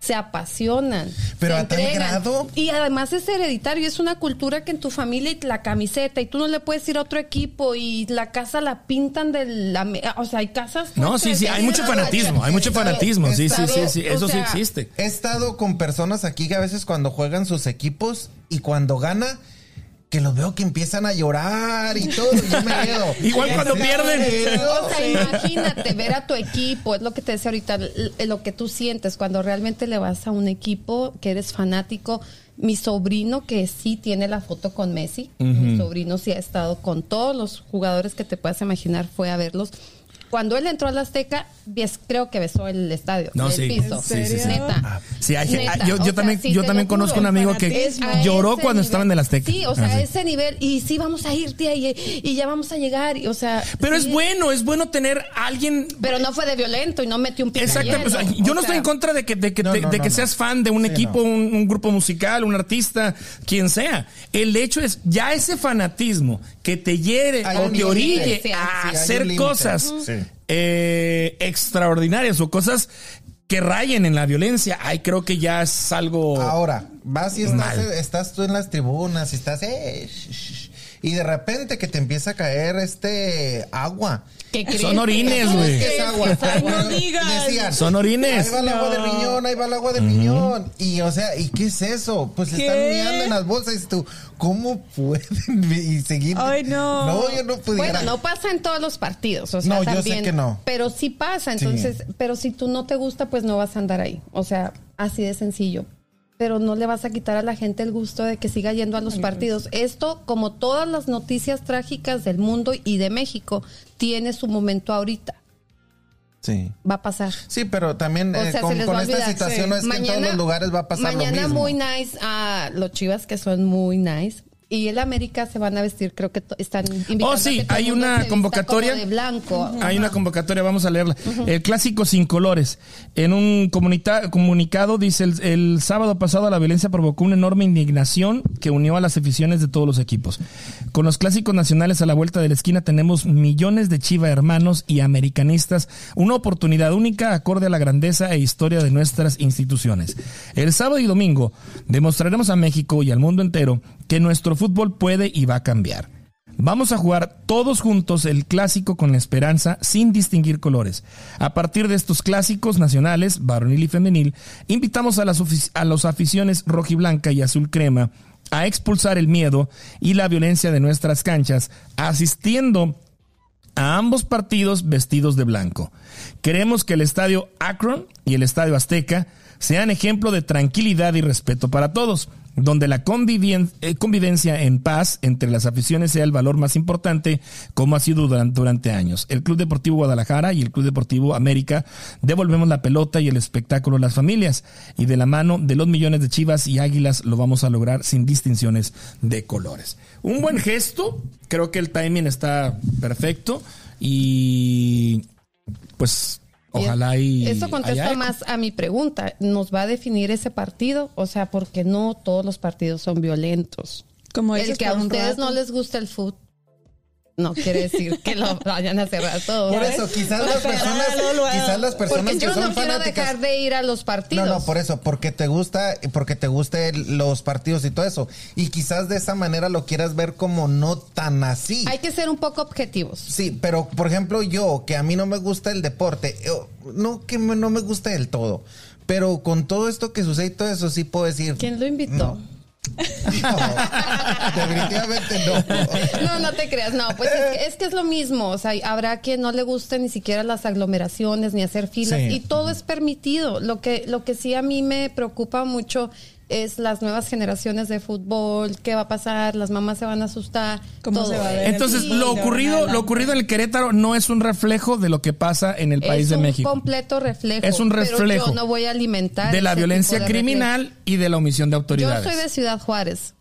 Se apasionan. Pero se a tal grado. Y además es hereditario. Es una cultura que en tu familia y la camiseta y tú no le puedes ir a otro equipo y la casa la pintan de la. O sea, hay casas. No, sí, sí, hay mucho fanatismo, hay mucho fanatismo, sí, sí, sí, sí, O eso sí existe. He estado con personas aquí que a veces cuando juegan sus equipos y cuando gana, que los veo que empiezan a llorar y todo, yo me quedo. Igual cuando ¿En pierden. O sea, imagínate ver a tu equipo, es lo que te decía ahorita, l- lo que tú sientes cuando realmente le vas a un equipo que eres fanático. Mi sobrino, que sí tiene la foto con Messi, mi sobrino sí ha estado con todos los jugadores que te puedas imaginar, fue a verlos. Cuando él entró al Azteca, creo que besó el estadio, No, el sí. piso. ¿En serio? Neta. Sí, hay gente- Neta, yo, también, sí, yo también conozco juro. un amigo que lloró cuando nivel. estaba en el Azteca. Sí, o sea, Ah, a ese nivel. Y sí, vamos a ir, tía, y, y ya vamos a llegar. Y, o sea, Pero sí. es bueno, es bueno tener a alguien. Pero no fue de violento y no metió un Exacto, o sea, yo no estoy en contra de que, de que, No, de- no, de no, que no. seas fan de un Sí, equipo, no. un, un grupo musical, un artista, quien sea. El hecho es ya ese fanatismo que te hiere Hay o te orille a hacer cosas Sí. Eh, extraordinarias o cosas que rayen en la violencia. Ay, creo que ya es algo. Ahora, vas y estás, tú en las tribunas y estás, eh, sh- sh- y de repente que te empieza a caer este agua. Son orines, ¿Cómo güey. que Es agua. es agua? No digas. Decían, Son orines. Ahí va el agua de riñón, ahí va el agua de riñón. Y o sea, ¿y qué es eso? Pues ¿Qué? están meando en las bolsas. Y tú, ¿cómo pueden y seguir? Ay, no. No, yo no pudiera. Bueno, no pasa en todos los partidos, o sea, No, yo sé también, que no. Pero sí pasa, entonces, pero si tú no te gusta, pues no vas a andar ahí. O sea, así de sencillo. Pero no le vas a quitar a la gente el gusto de que siga yendo a los partidos. Esto, como todas las noticias trágicas del mundo y de México, tiene su momento ahorita. Sí. Va a pasar. Sí, pero también O eh, sea, con, se les con va a esta situación Sí. no es que en todos los lugares va a pasar lo mañana mismo. muy nice a los chivas que son muy nice. Y el América se van a vestir, creo que están invitando Oh, a sí, que hay una convocatoria. como de blanco. Hay una convocatoria, vamos a leerla. El clásico sin colores. En un comunicado dice, el, el sábado pasado la violencia provocó una enorme indignación que unió a las aficiones de todos los equipos. Con los clásicos nacionales a la vuelta de la esquina tenemos millones de chiva hermanos y americanistas, una oportunidad única acorde a la grandeza e historia de nuestras instituciones. El sábado y domingo demostraremos a México y al mundo entero que nuestro fútbol puede y va a cambiar. Vamos a jugar todos juntos el clásico con la esperanza sin distinguir colores. A partir de estos clásicos nacionales, varonil y femenil, invitamos a las, a las aficiones rojiblanca y azul crema a expulsar el miedo y la violencia de nuestras canchas, asistiendo a ambos partidos vestidos de blanco. Queremos que el estadio Akron y el estadio Azteca sean ejemplo de tranquilidad y respeto para todos donde la eh, convivencia en paz entre las aficiones sea el valor más importante, como ha sido duran- durante años. El Club Deportivo Guadalajara y el Club Deportivo América devolvemos la pelota y el espectáculo a las familias, y de la mano de los millones de chivas y águilas lo vamos a lograr sin distinciones de colores. Un buen gesto, creo que el timing está perfecto, y pues ojalá y... Eso contesta más a mi pregunta. ¿Nos va a definir ese partido? O sea, porque no todos los partidos son violentos. Como el que a ustedes rato. no les gusta el fútbol no quiere decir que lo vayan a cerrar todo. Por Ya eso, quizás las personas, quizás las personas Porque que yo son no quiero fanáticas. dejar de ir a los partidos. No, no, por eso, porque te gusta, porque te gusten los partidos y todo eso. Y quizás de esa manera lo quieras ver como no tan así. Hay que ser un poco objetivos. Sí, pero por ejemplo yo, que a mí no me gusta el deporte, yo- no que me- no me gusta del todo, pero con todo esto que sucede y todo eso sí puedo decir... ¿Quién lo invitó? No, definitivamente no. No, no te creas, no, pues es que, es que es lo mismo, o sea, habrá quien no le guste ni siquiera las aglomeraciones ni hacer filas Sí. y todo es permitido. Lo que lo que sí a mí me preocupa mucho es las nuevas generaciones de fútbol, qué va a pasar, las mamás se van a asustar, ¿Cómo todo. se va a ver? Entonces, Sí, lo ocurrido, lo ocurrido en el Querétaro no es un reflejo de lo que pasa en el país es de un México. completo reflejo. Es un pero reflejo yo no voy a alimentar de la violencia de criminal y de la omisión de Yo autoridades. soy de Ciudad Juárez.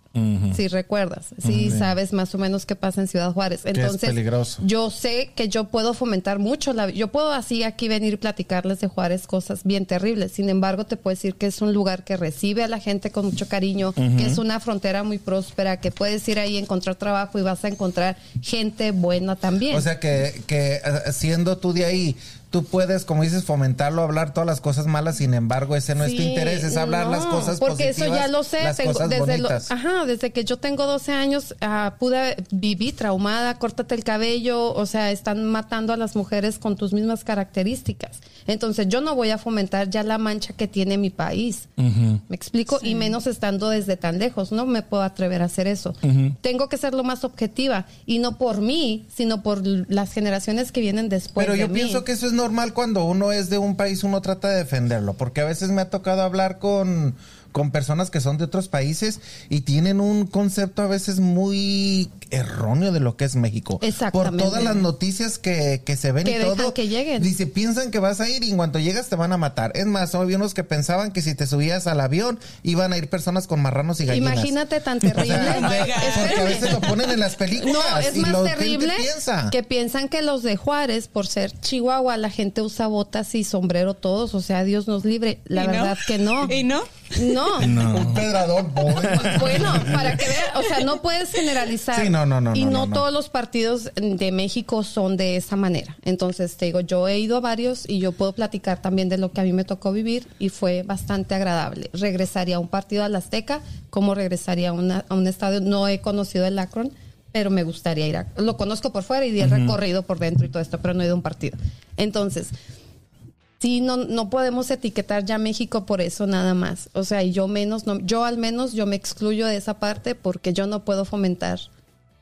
Si recuerdas, si sabes más o menos qué pasa en Ciudad Juárez. es Entonces, peligroso. yo sé que yo puedo fomentar mucho la yo puedo así aquí venir y platicarles de Juárez cosas bien terribles. Sin embargo, te puedo decir que es un lugar que recibe a la gente con mucho cariño, que es una frontera muy próspera, que puedes ir ahí a encontrar trabajo y vas a encontrar gente buena también. O sea que, que eh, siendo tú de ahí, tú puedes, como dices, fomentarlo, hablar todas las cosas malas, sin embargo, ese no es tu interés, es hablar no, las cosas porque eso positivas, ya lo sé las tengo- cosas desde lo- bonitas. ajá desde que yo tengo 12 años ah, pude vivir traumada córtate el cabello o sea están matando a las mujeres con tus mismas características. Entonces yo no voy a fomentar ya la mancha que tiene mi país. Me explico y menos estando desde tan lejos no me puedo atrever a hacer eso. Tengo que ser lo más objetiva y no por mí sino por las generaciones que vienen después Pero de yo mí. pienso que eso es normal cuando uno es de un país, uno trata de defenderlo, porque a veces me ha tocado hablar con, con personas que son de otros países y tienen un concepto a veces muy erróneo de lo que es México. Exactamente. Por todas las noticias que, que se ven Que y todo. que lleguen. Dice, piensan que vas a ir y en cuanto llegas te van a matar. Es más, había unos que pensaban que si te subías al avión iban a ir personas con marranos y gallinas. Imagínate tan O sea, terrible. porque a veces lo ponen en las películas. No, es y más lo- ¿qué terrible piensa? que piensan que los de Juárez, por ser Chihuahua, la gente usa botas y sombrero todos, o sea, Dios nos libre. La verdad que no. ¿Y no? No. Un pedrador, boy. Bueno, para que vean, o sea, no puedes generalizar. Sí, no, no, no, Y no, no, no, no. todos los partidos de México son de esa manera. Entonces, te digo, yo he ido a varios y yo puedo platicar también de lo que a mí me tocó vivir y fue bastante agradable. Regresaría a un partido al Azteca, como regresaría a, una- a un estadio. No he conocido el Akron, pero me gustaría ir a. Lo conozco por fuera y di el recorrido por dentro y todo esto, pero no he ido a un partido. Entonces, Sí, no, no podemos etiquetar ya México por eso nada más. O sea, y yo menos, no, yo al menos yo me excluyo de esa parte porque yo no puedo fomentar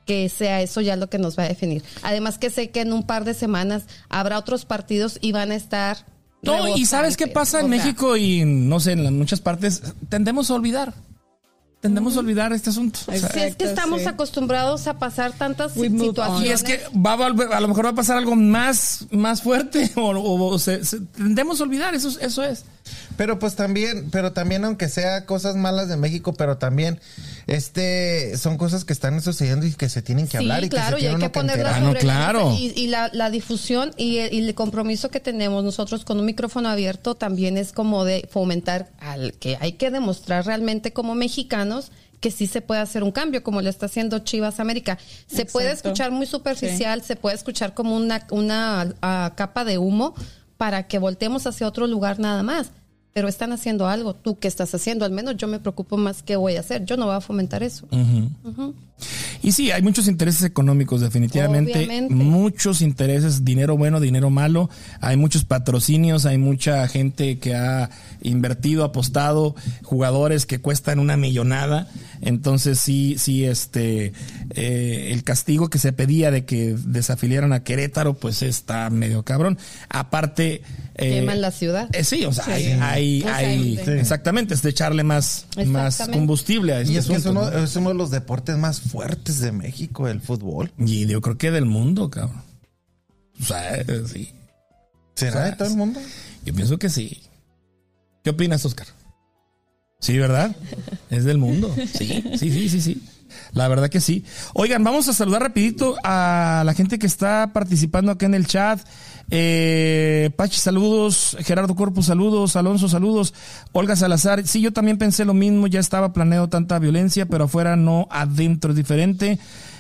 que sea eso ya lo que nos va a definir. Además que sé que en un par de semanas habrá otros partidos y van a estar. No, y ¿sabes qué pasa en O sea, México y no sé, en muchas partes? Tendemos a olvidar. Tendemos a olvidar este asunto. O sea, Si es que estamos sí. acostumbrados a pasar tantas We situaciones. y es que va a, volver- a lo mejor va a pasar algo más, más fuerte o, o- o se- se- tendemos a olvidar, eso, es- eso es. Pero pues también, pero también aunque sea cosas malas de México, pero también este son cosas que están sucediendo y que se tienen que Sí, hablar y claro, que y se hay tiene que uno que ponerla Ah, no, sobre la claro. Y, y la, la difusión y el, y el compromiso que tenemos nosotros con un micrófono abierto también es como de fomentar al que hay que demostrar realmente como mexicanos que sí se puede hacer un cambio, como lo está haciendo Chivas América. Se puede escuchar muy superficial, se puede escuchar como una, una capa de humo para que volteemos hacia otro lugar nada más. Pero están haciendo algo. ¿Tú qué estás haciendo? Al menos yo me preocupo más qué voy a hacer. Yo no voy a fomentar eso. Y sí, hay muchos intereses económicos, definitivamente. Obviamente. Muchos intereses, dinero bueno, dinero malo. Hay muchos patrocinios, hay mucha gente que ha invertido, apostado, jugadores que cuestan una millonada. Entonces sí, sí, este, eh, el castigo que se pedía de que desafiliaran a Querétaro, pues está medio cabrón. Aparte... eh, Queman la ciudad. eh, sí, o sea, hay, hay, sí. exactamente, es de echarle más, más combustible a este Y es que es asunto, uno, ¿no? es uno de los deportes más fuertes de México, el fútbol. Y yo creo que del mundo, cabrón. O sea, eh, sí. ¿Será O sea, de todo el mundo? Yo pienso que sí. ¿Qué opinas, Oscar? Sí, ¿verdad? Es del mundo. Sí, sí, sí, sí, sí. La verdad que sí. Oigan, vamos a saludar rapidito a la gente que está participando acá en el chat. Eh, Pachi, saludos. Gerardo Corpus, saludos. Alonso, saludos. Olga Salazar, sí, yo también pensé lo mismo. Ya estaba planeado tanta violencia, pero afuera no, adentro es diferente.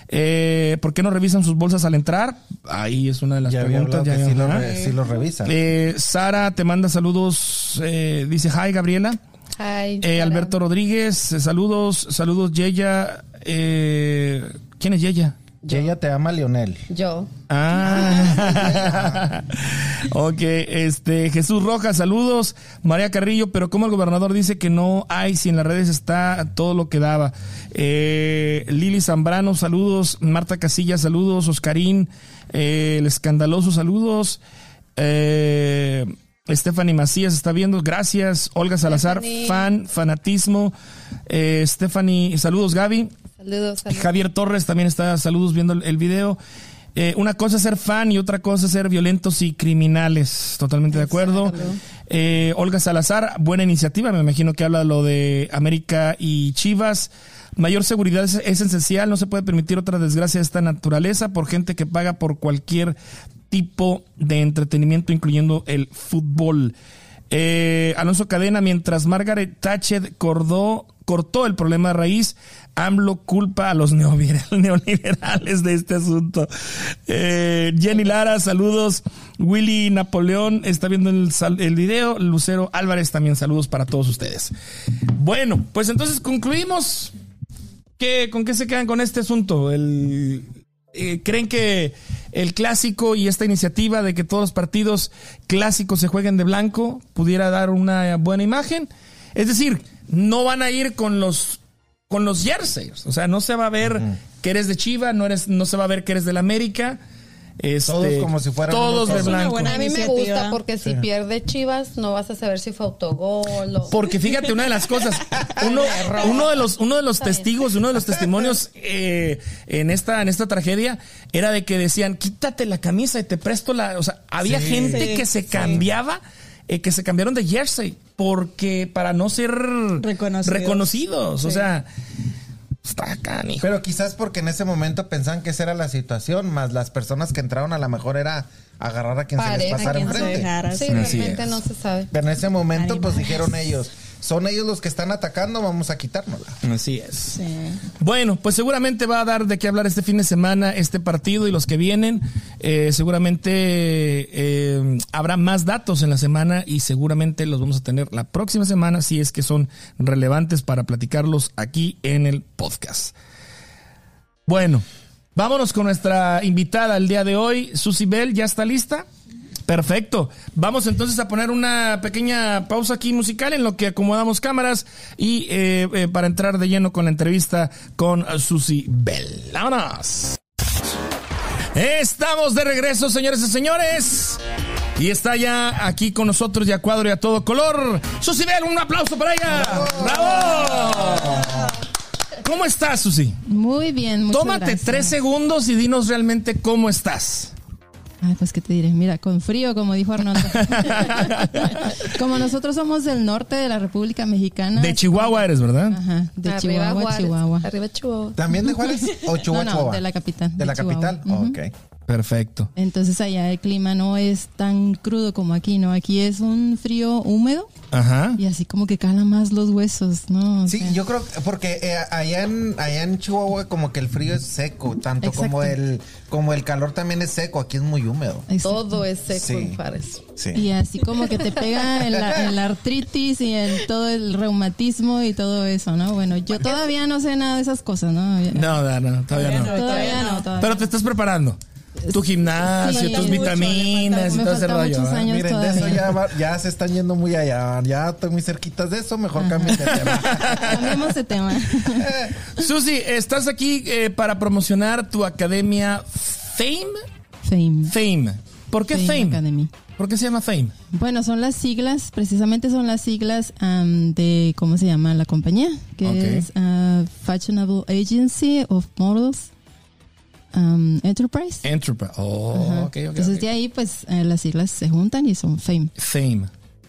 Eh, ¿Por qué no revisan sus bolsas al entrar? Ahí es una de las Ya preguntas. hablado que ya sí lo, re- sí lo revisan. Eh, Sara te manda saludos, eh, dice hi Gabriela. Ay, Eh, Alberto Rodríguez, eh, saludos, saludos Yeya. Eh, ¿Quién es Yeya? Y ella te ama, Lionel. Yo. Ah, ok, este, Jesús Rojas, saludos. María Carrillo, pero como el gobernador dice que no hay, si en las redes está todo lo que daba. Eh, Lili Zambrano, saludos. Marta Casillas, saludos. Oscarín, eh, el escandaloso, saludos. Eh, Stephanie Macías está viendo, gracias. Olga Salazar, Stephanie. fan, fanatismo. Eh, Stephanie, saludos Gaby. Saludos, saludos. Javier Torres también está, saludos viendo el, el video. Eh, una cosa es ser fan y otra cosa es ser violentos y criminales. Totalmente de acuerdo. Eh, Olga Salazar, buena iniciativa. Me imagino que habla lo de América y Chivas. Mayor seguridad es, es esencial. No se puede permitir otra desgracia de esta naturaleza por gente que paga por cualquier tipo de entretenimiento, incluyendo el fútbol. Eh, Alonso Cadena, mientras Margaret Thatcher cordó, cortó el problema de raíz, AMLO culpa a los neoliberal- neoliberales de este asunto. Eh, Jenny Lara, saludos. Willy Napoleón está viendo el, el video. Lucero Álvarez también saludos para todos ustedes. Bueno, pues entonces concluimos. ¿Qué, ¿Con qué se quedan con este asunto? El, eh, ¿Creen que el clásico y esta iniciativa de que todos los partidos clásicos se jueguen de blanco pudiera dar una buena imagen? Es decir, no van a ir con los con los jerseys, o sea, no se va a ver que eres de Chiva, no eres no se va a ver que eres del América. Este, Todos como si fueran todos de blanco. buena A mí me gusta porque si pierde Chivas no vas a saber si fue autogol o... Porque fíjate, una de las cosas, uno, uno de los, uno de los testigos, uno de los testimonios eh, en esta, en esta tragedia era de que decían, quítate la camisa y te presto la. O sea, había Sí. gente Sí, que se sí. cambiaba, eh, que se cambiaron de jersey, porque para no ser Reconocidos. reconocidos. O Sí. sea, está canijo. Pero quizás porque en ese momento pensaban que esa era la situación, más las personas que entraron a lo mejor era agarrar a quien se les pasara se enfrente. Sí, Así realmente es. no se sabe. Pero en ese momento, pues dijeron ellos, son ellos los que están atacando, vamos a quitárnosla. Así es. Sí. Bueno, pues seguramente va a dar de qué hablar este fin de semana, este partido y los que vienen. Eh, seguramente eh, habrá más datos en la semana y seguramente los vamos a tener la próxima semana si es que son relevantes para platicarlos aquí en el podcast. Bueno, vámonos con nuestra invitada el día de hoy. Susy Bell, ¿ya está lista? Perfecto. Vamos entonces a poner una pequeña pausa aquí musical en lo que acomodamos cámaras y eh, eh, para entrar de lleno con la entrevista con Susy Bell. ¡Vámonos! Estamos de regreso, señores y señores. Y está ya aquí con nosotros y a cuadro y a todo color. Susy Bell, un aplauso para ella. ¡Bravo! ¿Cómo estás, Susy? Muy bien, muchas Tómate gracias. tres segundos y dinos realmente cómo estás. Ay, pues qué te diré, mira, con frío, como dijo Arnoldo. como nosotros somos del norte de la República Mexicana. De Chihuahua eres, ¿verdad? Ajá, de Arriba Chihuahua, Juárez, Chihuahua. Arriba Chihuahua. ¿También de Juárez? ¿O Chihuahua? No, no, de la capital, De de la Chihuahua. capital, Ujú. ok. Perfecto. Entonces allá el clima no es tan crudo como aquí, ¿no? Aquí es un frío húmedo Ajá. y así como que cala más los huesos, ¿no? O Sí, sea, yo creo que porque eh, allá en allá en Chihuahua como que el frío es seco, tanto como el como el calor también es seco, aquí es muy húmedo. exacto. Todo es seco Sí. en. Sí. Y así como que te pega en la, en la artritis y en todo el reumatismo y todo eso, ¿no? Bueno, yo todavía no sé nada de esas cosas, ¿no? No, no, no, todavía no. Todavía no, todavía. Pero te estás preparando. Tu gimnasio, Sí, tus mucho, vitaminas y todo ese rollo. Miren, de eso ya, va- ya se están yendo muy allá, ya estoy muy cerquitas de eso, mejor cambien de tema. Cambiemos de tema. Susi, estás aquí eh, para promocionar tu academia Fame. Fame. Fame. ¿Por qué Fame Fame? Academy. ¿Por qué se llama Fame? Bueno, son las siglas, precisamente son las siglas de, ¿cómo se llama la compañía? Que Ok. es ah, Fashionable Agency of Models am, Enterprise. Enterprise. Oh, Ajá. ok, ok. Entonces de ahí pues eh, las siglas se juntan y son Fame, Fame.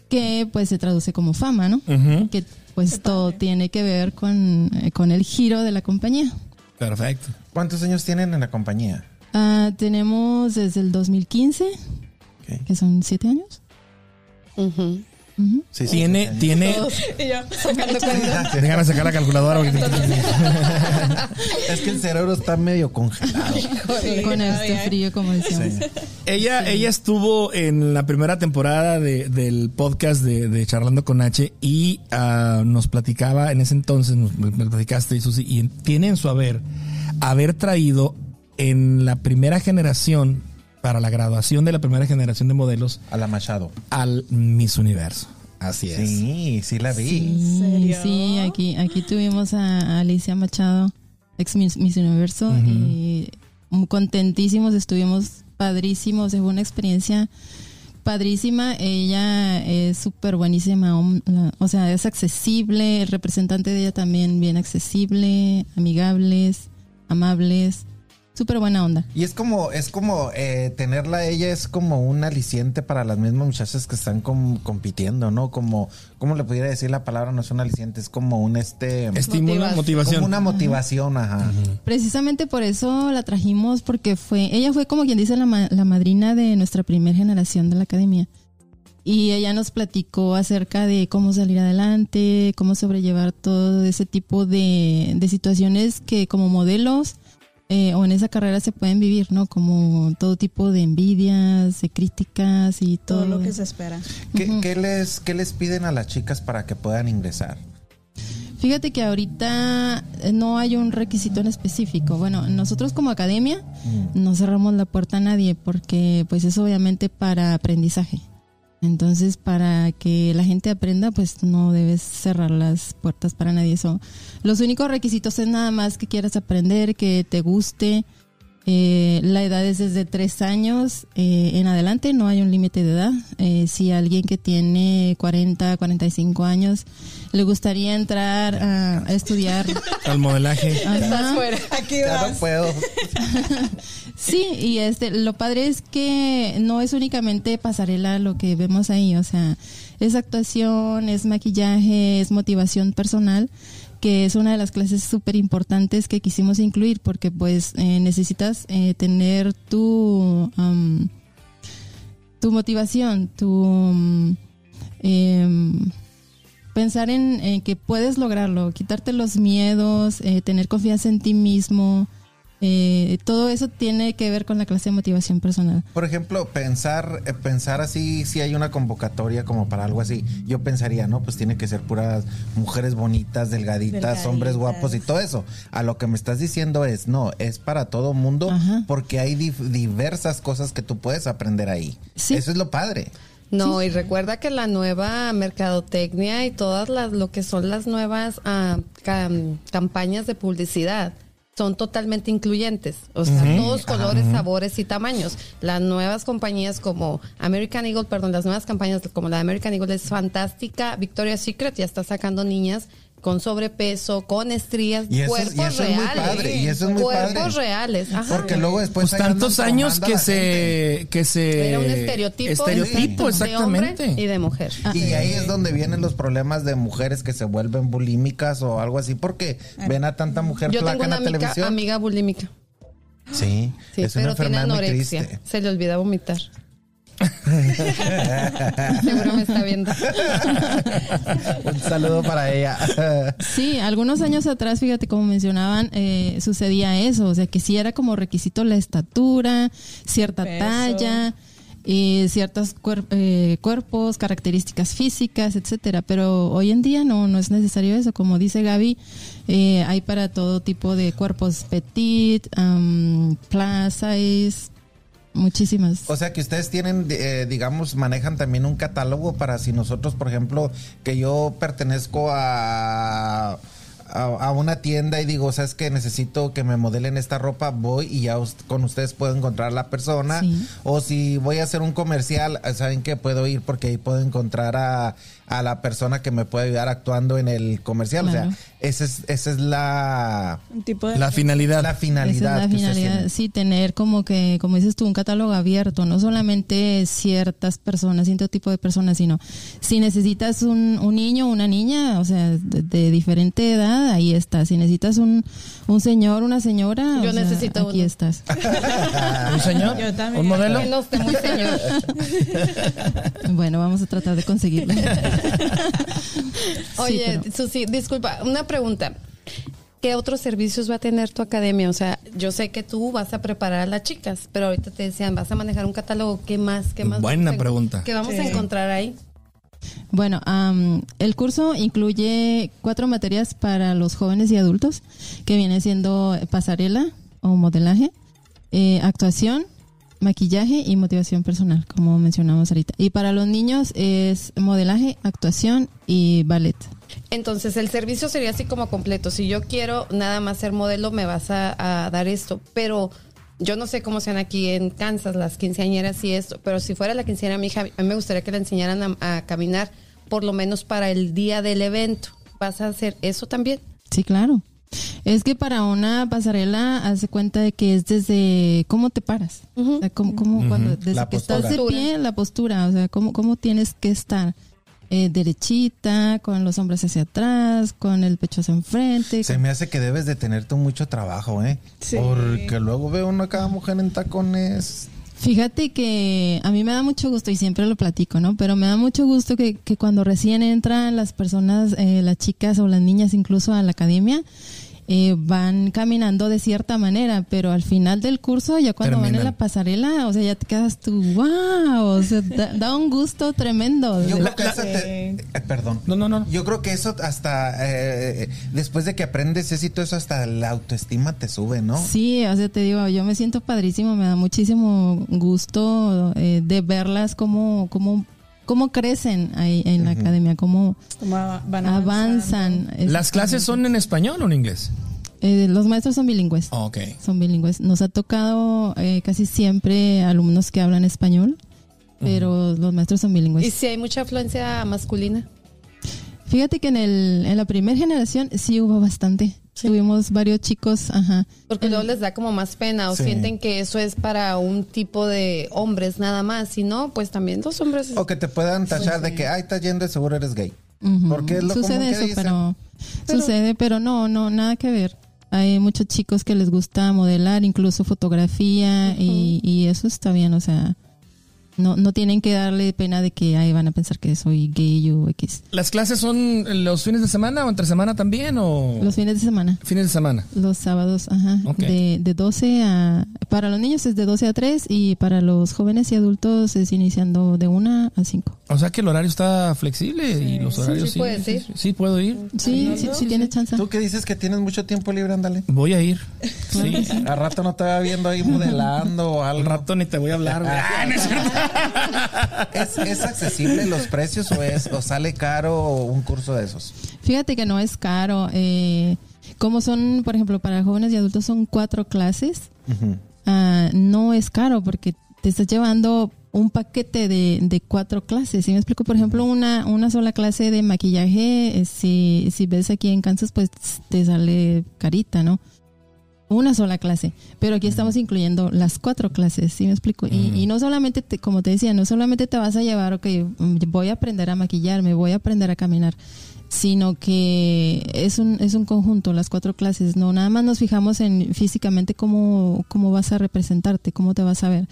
que pues se traduce como fama, ¿no? Que pues todo tiene que ver con, eh, con el giro de la compañía. Perfecto. ¿Cuántos años tienen en la compañía? Ah, tenemos desde el 2015, Ok. que son siete años. Sí, sí, Tiene, sí. tiene. Dejan de sacar la calculadora. Es que el cerebro está medio congelado. Con este frío, como decíamos. Sí. Ella, ella estuvo en la primera temporada de- del podcast de, de Charlando con H y ah, nos platicaba en ese entonces, nos me platicaste, Susi, y tiene en su haber haber traído en la primera generación, para la graduación de la primera generación de modelos, A la Machado. al Miss Universo. Así es. Sí, sí la vi. Sí, serio? sí, aquí, aquí tuvimos a, Alicia Machado, ex Miss, Miss Universo, y muy contentísimos, estuvimos padrísimos, fue una experiencia padrísima. Ella es súper buenísima, o sea, es accesible, el representante de ella también bien accesible, amigables, amables, súper buena onda. Y es como, es como eh, tenerla ella es como un aliciente para las mismas muchachas que están com- compitiendo, ¿no? Como, ¿cómo le pudiera decir la palabra? No es un aliciente, es como un este Estímulo, Motivación. motivación. como una motivación, ajá. Precisamente por eso la trajimos, porque fue, ella fue como quien dice la, ma- la madrina de nuestra primera generación de la academia. Y ella nos platicó acerca de cómo salir adelante, cómo sobrellevar todo ese tipo de, de situaciones que como modelos eh, o en esa carrera se pueden vivir, ¿no? Como todo tipo de envidias, de críticas y todo, Todo lo que se espera. ¿Qué, qué les, ¿Qué les piden a las chicas para que puedan ingresar? Fíjate que ahorita eh, no hay un requisito en específico. Bueno, nosotros como academia no cerramos la puerta a nadie porque pues es obviamente para aprendizaje. Entonces, para que la gente aprenda, pues no debes cerrar las puertas para nadie. Eso. Los únicos requisitos es nada más que quieras aprender, que te guste. Eh, la edad es desde tres años eh, en adelante, no hay un límite de edad. Eh, si alguien que tiene 40, 45 años le gustaría entrar a, a estudiar. Al modelaje. Ajá. Aquí Ya vas. no puedo. Sí, y este, lo padre es que no es únicamente pasarela lo que vemos ahí, o sea, es actuación, es maquillaje, es motivación personal, que es una de las clases súper importantes que quisimos incluir, porque pues eh, necesitas eh, tener tu, am, tu motivación, tu um, pensar en, en que puedes lograrlo, quitarte los miedos, eh, tener confianza en ti mismo. Eh, todo eso tiene que ver con la clase de motivación personal. Por ejemplo, pensar, eh, pensar así, si hay una convocatoria como para algo así, yo pensaría, ¿no? Pues tiene que ser puras mujeres bonitas, delgaditas, Delgaditas. hombres guapos y todo eso. A lo que me estás diciendo es, no, es para todo mundo Ajá. porque hay diversas cosas que tú puedes aprender ahí. Sí. Eso es lo padre. No, y recuerda que la nueva mercadotecnia y todas las lo que son las nuevas ah, cam- campañas de publicidad son totalmente incluyentes, o sea, todos colores, sabores y tamaños. Las nuevas compañías como American Eagle, perdón, las nuevas campañas como la de American Eagle es fantástica. Victoria's Secret ya está sacando niñas con sobrepeso, con estrías, Y eso es- cuerpos y eso es muy reales. padre, y eso es muy cuerpos padre. reales. Ajá. Porque luego después... Pues tantos años que se, que se. Era un estereotipo, Estereotipo, exacto, de hombre exactamente. y de mujer. Y ahí es donde vienen los problemas de mujeres que se vuelven bulímicas o algo así, porque ven a tanta mujer Yo tengo en una la amiga, televisión. amiga bulímica. Sí, Sí, es una pero tiene anorexia. triste. Se le olvida vomitar. Seguro me está viendo. Un saludo para ella. Sí, algunos años atrás, fíjate, como mencionaban, eh, sucedía eso, o sea, que sí era como requisito la estatura, cierta Peso. talla, eh, ciertos cuer- eh, cuerpos, características físicas, etcétera. Pero hoy en día no, no es necesario eso. Como dice Gaby, eh, hay para todo tipo de cuerpos petit, um, plus size, muchísimas. O sea que ustedes tienen, eh, digamos, manejan también un catálogo para si nosotros, por ejemplo, que yo pertenezco a, a, una tienda y digo, sabes que necesito que me modelen esta ropa, voy y ya con ustedes puedo encontrar la persona. Sí. O si voy a hacer un comercial, saben que puedo ir porque ahí puedo encontrar a, a la persona que me puede ayudar actuando en el comercial. O sea, esa es, esa es la, Un tipo de... La finalidad. la finalidad. Esa es la que ustedes finalidad, tienen. sí, tener como que, como dices tú, un catálogo abierto, no solamente ciertas personas, cierto tipo de personas, sino si necesitas un, un niño o una niña, o sea, de, de diferente edad, ahí está. Si necesitas un, un señor, una señora, Yo o sea, necesito aquí uno. estás. ¿Un señor? Yo también. ¿Un modelo? No muy señor. bueno, vamos a tratar de conseguirlo. Oye, pero- Susi, disculpa, una pregunta. ¿Qué otros servicios va a tener tu academia? O sea, yo sé que tú vas a preparar a las chicas, pero ahorita te decían, vas a manejar un catálogo. ¿Qué más? ¿Qué más? Buena vamos a- pregunta. ¿Qué vamos a encontrar ahí? Bueno, am, el curso incluye cuatro materias para los jóvenes y adultos, que viene siendo pasarela o modelaje, eh, actuación, maquillaje y motivación personal, como mencionamos ahorita. Y para los niños es modelaje, actuación y ballet. Entonces, el servicio sería así como completo. Si yo quiero nada más ser modelo, me vas a, a dar esto. Pero yo no sé cómo sean aquí en Kansas las quinceañeras y esto. Pero si fuera la quinceañera mi hija, a mí me gustaría que la enseñaran a, a caminar, por lo menos para el día del evento. ¿Vas a hacer eso también? Sí, claro. Es que para una pasarela hace cuenta de que es desde cómo te paras, Ujú. O sea, cómo, cómo cuando desde La que estás de pie, la postura, o sea, cómo, cómo tienes que estar eh, derechita, con los hombros hacia atrás, con el pecho hacia enfrente. Se me hace que debes de tener tú mucho trabajo, ¿eh? Sí. Porque luego veo una cada mujer en tacones. Fíjate que a mí me da mucho gusto y siempre lo platico, ¿no? Pero me da mucho gusto que, que cuando recién entran las personas, eh, las chicas o las niñas incluso a la academia, eh, van caminando de cierta manera, pero al final del curso, ya cuando van en la pasarela, o sea, ya te quedas tú, wow, o sea, da, da un gusto tremendo. Yo creo que eso te- eh, perdón. No, no, no. Yo creo que eso hasta eh, después de que aprendes eso y todo eso hasta la autoestima te sube, ¿no? Sí, o sea, te digo, yo me siento padrísimo, me da muchísimo gusto eh, de verlas como, como, cómo crecen ahí en la academia, cómo van avanzan. ¿Las clases son en español o en inglés? Eh, los maestros son bilingües. Ok. Son bilingües. Nos ha tocado eh, casi siempre alumnos que hablan español, pero los maestros son bilingües. Y si hay mucha afluencia masculina. Fíjate que en, el, en la primera generación sí hubo bastante. Tuvimos varios chicos, ajá. Porque luego les da como más pena o Sí. sienten que eso es para un tipo de hombres nada más. Si no, pues también los hombres. O que te puedan tachar de que, ay, estás yendo, seguro eres gay. Ujú. Porque es lo común sucede que eso, dicen. pero, sucede, pero no, no, nada que ver. Hay muchos chicos que les gusta modelar, incluso fotografía y, y eso está bien, o sea, no, no tienen que darle pena de que ahí van a pensar que soy gay o X. ¿Las clases son los fines de semana o entre semana también o Los fines de semana, fines de semana? los sábados, ajá, Ok. de, de 12 a, para los niños es de 12 a 3 y para los jóvenes y adultos es iniciando de 1 a 5. O sea que el horario está flexible y los horarios sí puedes ir. sí, puedo ir. Sí, sí, sí tienes chance. Tú que dices que tienes mucho tiempo libre, ándale. Voy a ir. Sí. A rato no te va viendo ahí modelando o Al rato ni te voy a hablar. Ah, no es cierto. ¿Es, es accesible los precios o es o sale caro un curso de esos? Fíjate que no es caro. Eh, como son, por ejemplo, para jóvenes y adultos son cuatro clases, ah, no es caro porque te estás llevando un paquete de, de cuatro clases. Si me explico, por ejemplo, una, una sola clase de maquillaje, eh, si, si ves aquí en Kansas, pues te sale carita, ¿no? Una sola clase, pero aquí estamos incluyendo las cuatro clases, ¿sí me explico? Y, y no solamente, te- como te decía, no solamente te vas a llevar, ok, mm, voy a aprender a maquillarme, voy a aprender a caminar, sino que es un, es un conjunto, las cuatro clases, no nada más nos fijamos en físicamente cómo, cómo vas a representarte, cómo te vas a ver,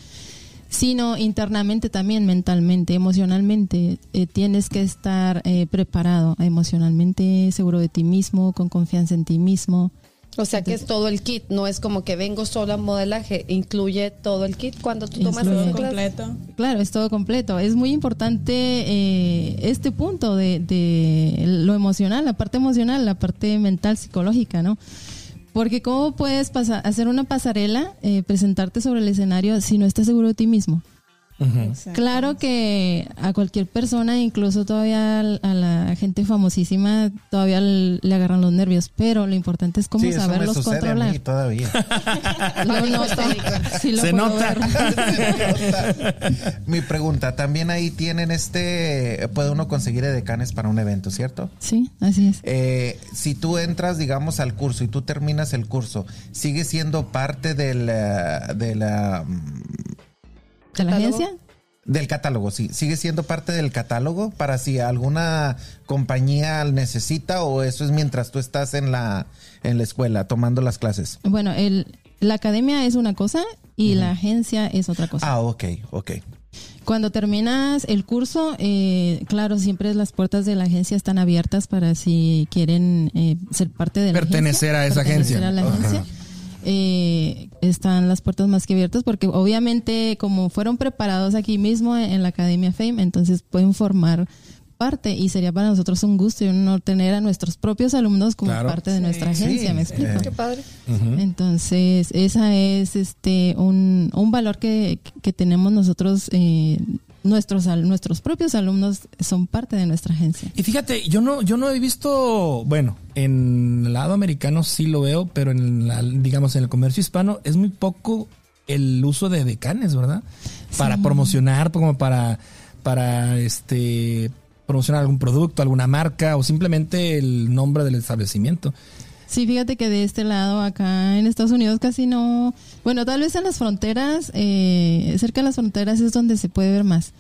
sino internamente también, mentalmente, emocionalmente. Eh, tienes que estar eh, preparado emocionalmente, seguro de ti mismo, con confianza en ti mismo. O sea que es todo el kit, no es como que vengo solo a modelaje, incluye todo el kit cuando tú tomas clase. completo. Claro, es todo completo. Es muy importante eh, este punto de, de lo emocional, la parte emocional, la parte mental, psicológica, ¿no? Porque ¿cómo puedes pasar, hacer una pasarela, eh, presentarte sobre el escenario si no estás seguro de ti mismo? Claro que a cualquier persona, incluso todavía a la gente famosísima, todavía le agarran los nervios, pero lo importante es cómo Sí, eso me saberlos sucede a controlar. mí todavía. Lo noto. Sí lo Se puedo nota. ver. Mi pregunta, también ahí tienen este, puede uno conseguir edecanes para un evento, ¿cierto? Sí, así es. Eh, si tú entras, digamos, al curso y tú terminas el curso, ¿sigue siendo parte del, eh, de la, mm, ¿De la agencia? del catálogo? Sí, ¿sigue siendo parte del catálogo para si alguna compañía necesita o eso es mientras tú estás en la, en la escuela tomando las clases? Bueno, el, la academia es una cosa y la agencia es otra cosa. Ah, ok, ok. Cuando terminas el curso, eh, claro, siempre las puertas de la agencia están abiertas para si quieren eh, ser parte de la Pertenecer a esa pertenecer agencia. a la agencia. Eh, están las puertas más que abiertas porque obviamente como fueron preparados aquí mismo en, la Academia Fame, entonces pueden formar parte y sería para nosotros un gusto y un honor tener a nuestros propios alumnos como Claro. parte de nuestra agencia, Sí, ¿me explico? eh, Qué padre. Entonces, esa es este un, un valor que, que tenemos nosotros, eh, nuestros, nuestros propios alumnos son parte de nuestra agencia. Y fíjate, yo no, yo no he visto, bueno, en el lado americano sí lo veo, pero en la, digamos, en el comercio hispano es muy poco el uso de decanes, ¿verdad? Para promocionar, como para, para este promocionar algún producto, alguna marca o simplemente el nombre del establecimiento. Sí, fíjate que de este lado, acá en Estados Unidos casi no, bueno, tal vez en las fronteras, eh, cerca de las fronteras es donde se puede ver más.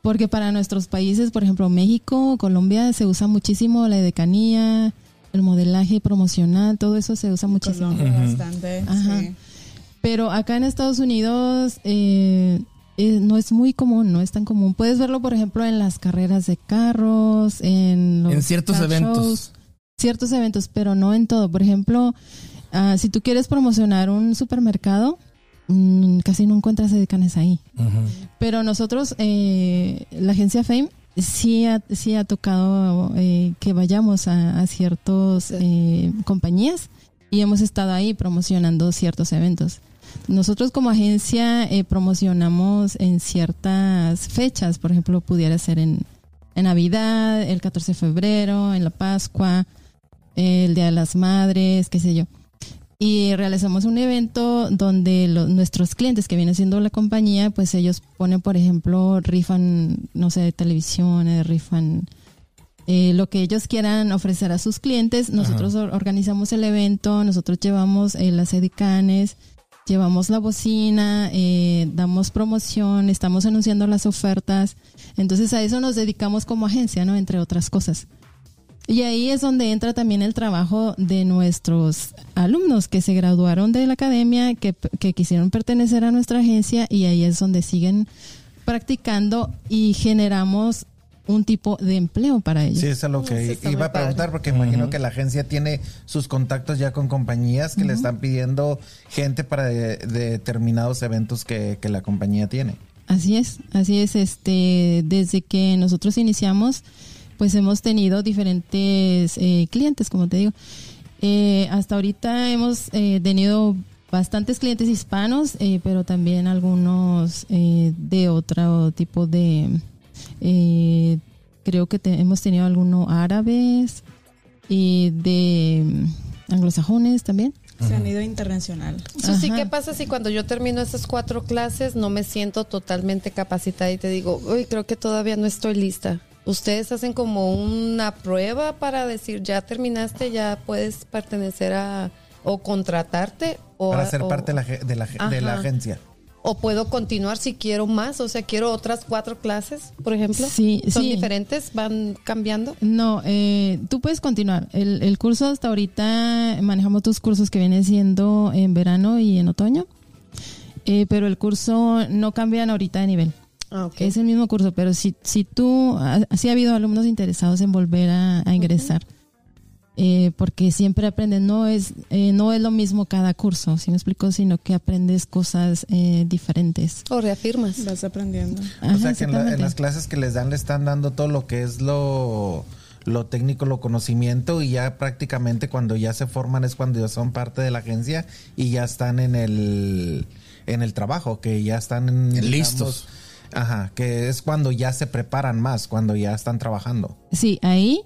Porque para nuestros países, por ejemplo, México, Colombia, se usa muchísimo la decanía, el modelaje promocional, todo eso se usa muchísimo. Colombia bastante. Ajá. sí. Pero acá en Estados Unidos eh, eh, no es muy común, no es tan común. Puedes verlo, por ejemplo, en las carreras de carros, en, los En ciertos car eventos. shows, ciertos eventos, pero no en todo. Por ejemplo, ah, si tú quieres promocionar un supermercado, mm, casi no encuentras decanes ahí. Pero nosotros, eh, la agencia Fame, sí ha, sí ha tocado eh, que vayamos a, a ciertos eh, compañías y hemos estado ahí promocionando ciertos eventos. Nosotros como agencia eh, promocionamos en ciertas fechas, por ejemplo, pudiera ser en, en Navidad, el 14 de febrero, en la Pascua, el Día de las Madres, qué sé yo. Y realizamos un evento donde lo- nuestros clientes que viene siendo la compañía, pues ellos ponen, por ejemplo, rifan, no sé, televisiones, rifan eh, lo que ellos quieran ofrecer a sus clientes. Nosotros or- organizamos el evento, nosotros llevamos eh, las edicanes, llevamos la bocina, eh, damos promoción, estamos anunciando las ofertas. Entonces a eso nos dedicamos como agencia, ¿no? Entre otras cosas. Y ahí es donde entra también el trabajo de nuestros alumnos que se graduaron de la academia, que, que quisieron pertenecer a nuestra agencia y ahí es donde siguen practicando y generamos un tipo de empleo para ellos. Sí, eso es lo que iba a preguntar, padre. porque imagino que la agencia tiene sus contactos ya con compañías que le están pidiendo gente para de- determinados eventos que, que la compañía tiene. Así es, así es. Este, desde que nosotros iniciamos, pues hemos tenido diferentes eh, clientes, como te digo. Eh, hasta ahorita hemos eh, tenido bastantes clientes hispanos, eh, pero también algunos eh, de otro tipo de, eh, creo que te- hemos tenido algunos árabes y de mm, anglosajones también. Se han ido internacional. Susi, Ajá. ¿qué pasa si cuando yo termino esas cuatro clases no me siento totalmente capacitada y te digo, uy, creo que todavía no estoy lista? ¿Ustedes hacen como una prueba para decir, ya terminaste, ya puedes pertenecer a o contratarte? O, para ser o- parte de la, de la, de agencia. O puedo continuar si quiero más, o sea, quiero otras cuatro clases, por ejemplo. Sí, ¿Son sí. diferentes? ¿Van cambiando? No, eh, tú puedes continuar. El, el curso hasta ahorita manejamos tus cursos que vienen siendo en verano y en otoño, Eh, pero el curso no cambian ahorita de nivel. Ah. Es el mismo curso, pero si, si tú, ah, sí ha habido alumnos interesados en volver a, a ingresar, eh, porque siempre aprendes, no es, eh, no es lo mismo cada curso, si me explico, sino que aprendes cosas eh, diferentes. O reafirmas. Vas aprendiendo. Ajá, o sea que en, la- en exactamente. las clases que les dan le están dando todo lo que es lo, lo técnico, lo conocimiento y ya prácticamente cuando ya se forman es cuando ya son parte de la agencia y ya están en el en el trabajo, que ya están en, Listos. Ajá, que es cuando ya se preparan más, cuando ya están trabajando. Sí, ahí,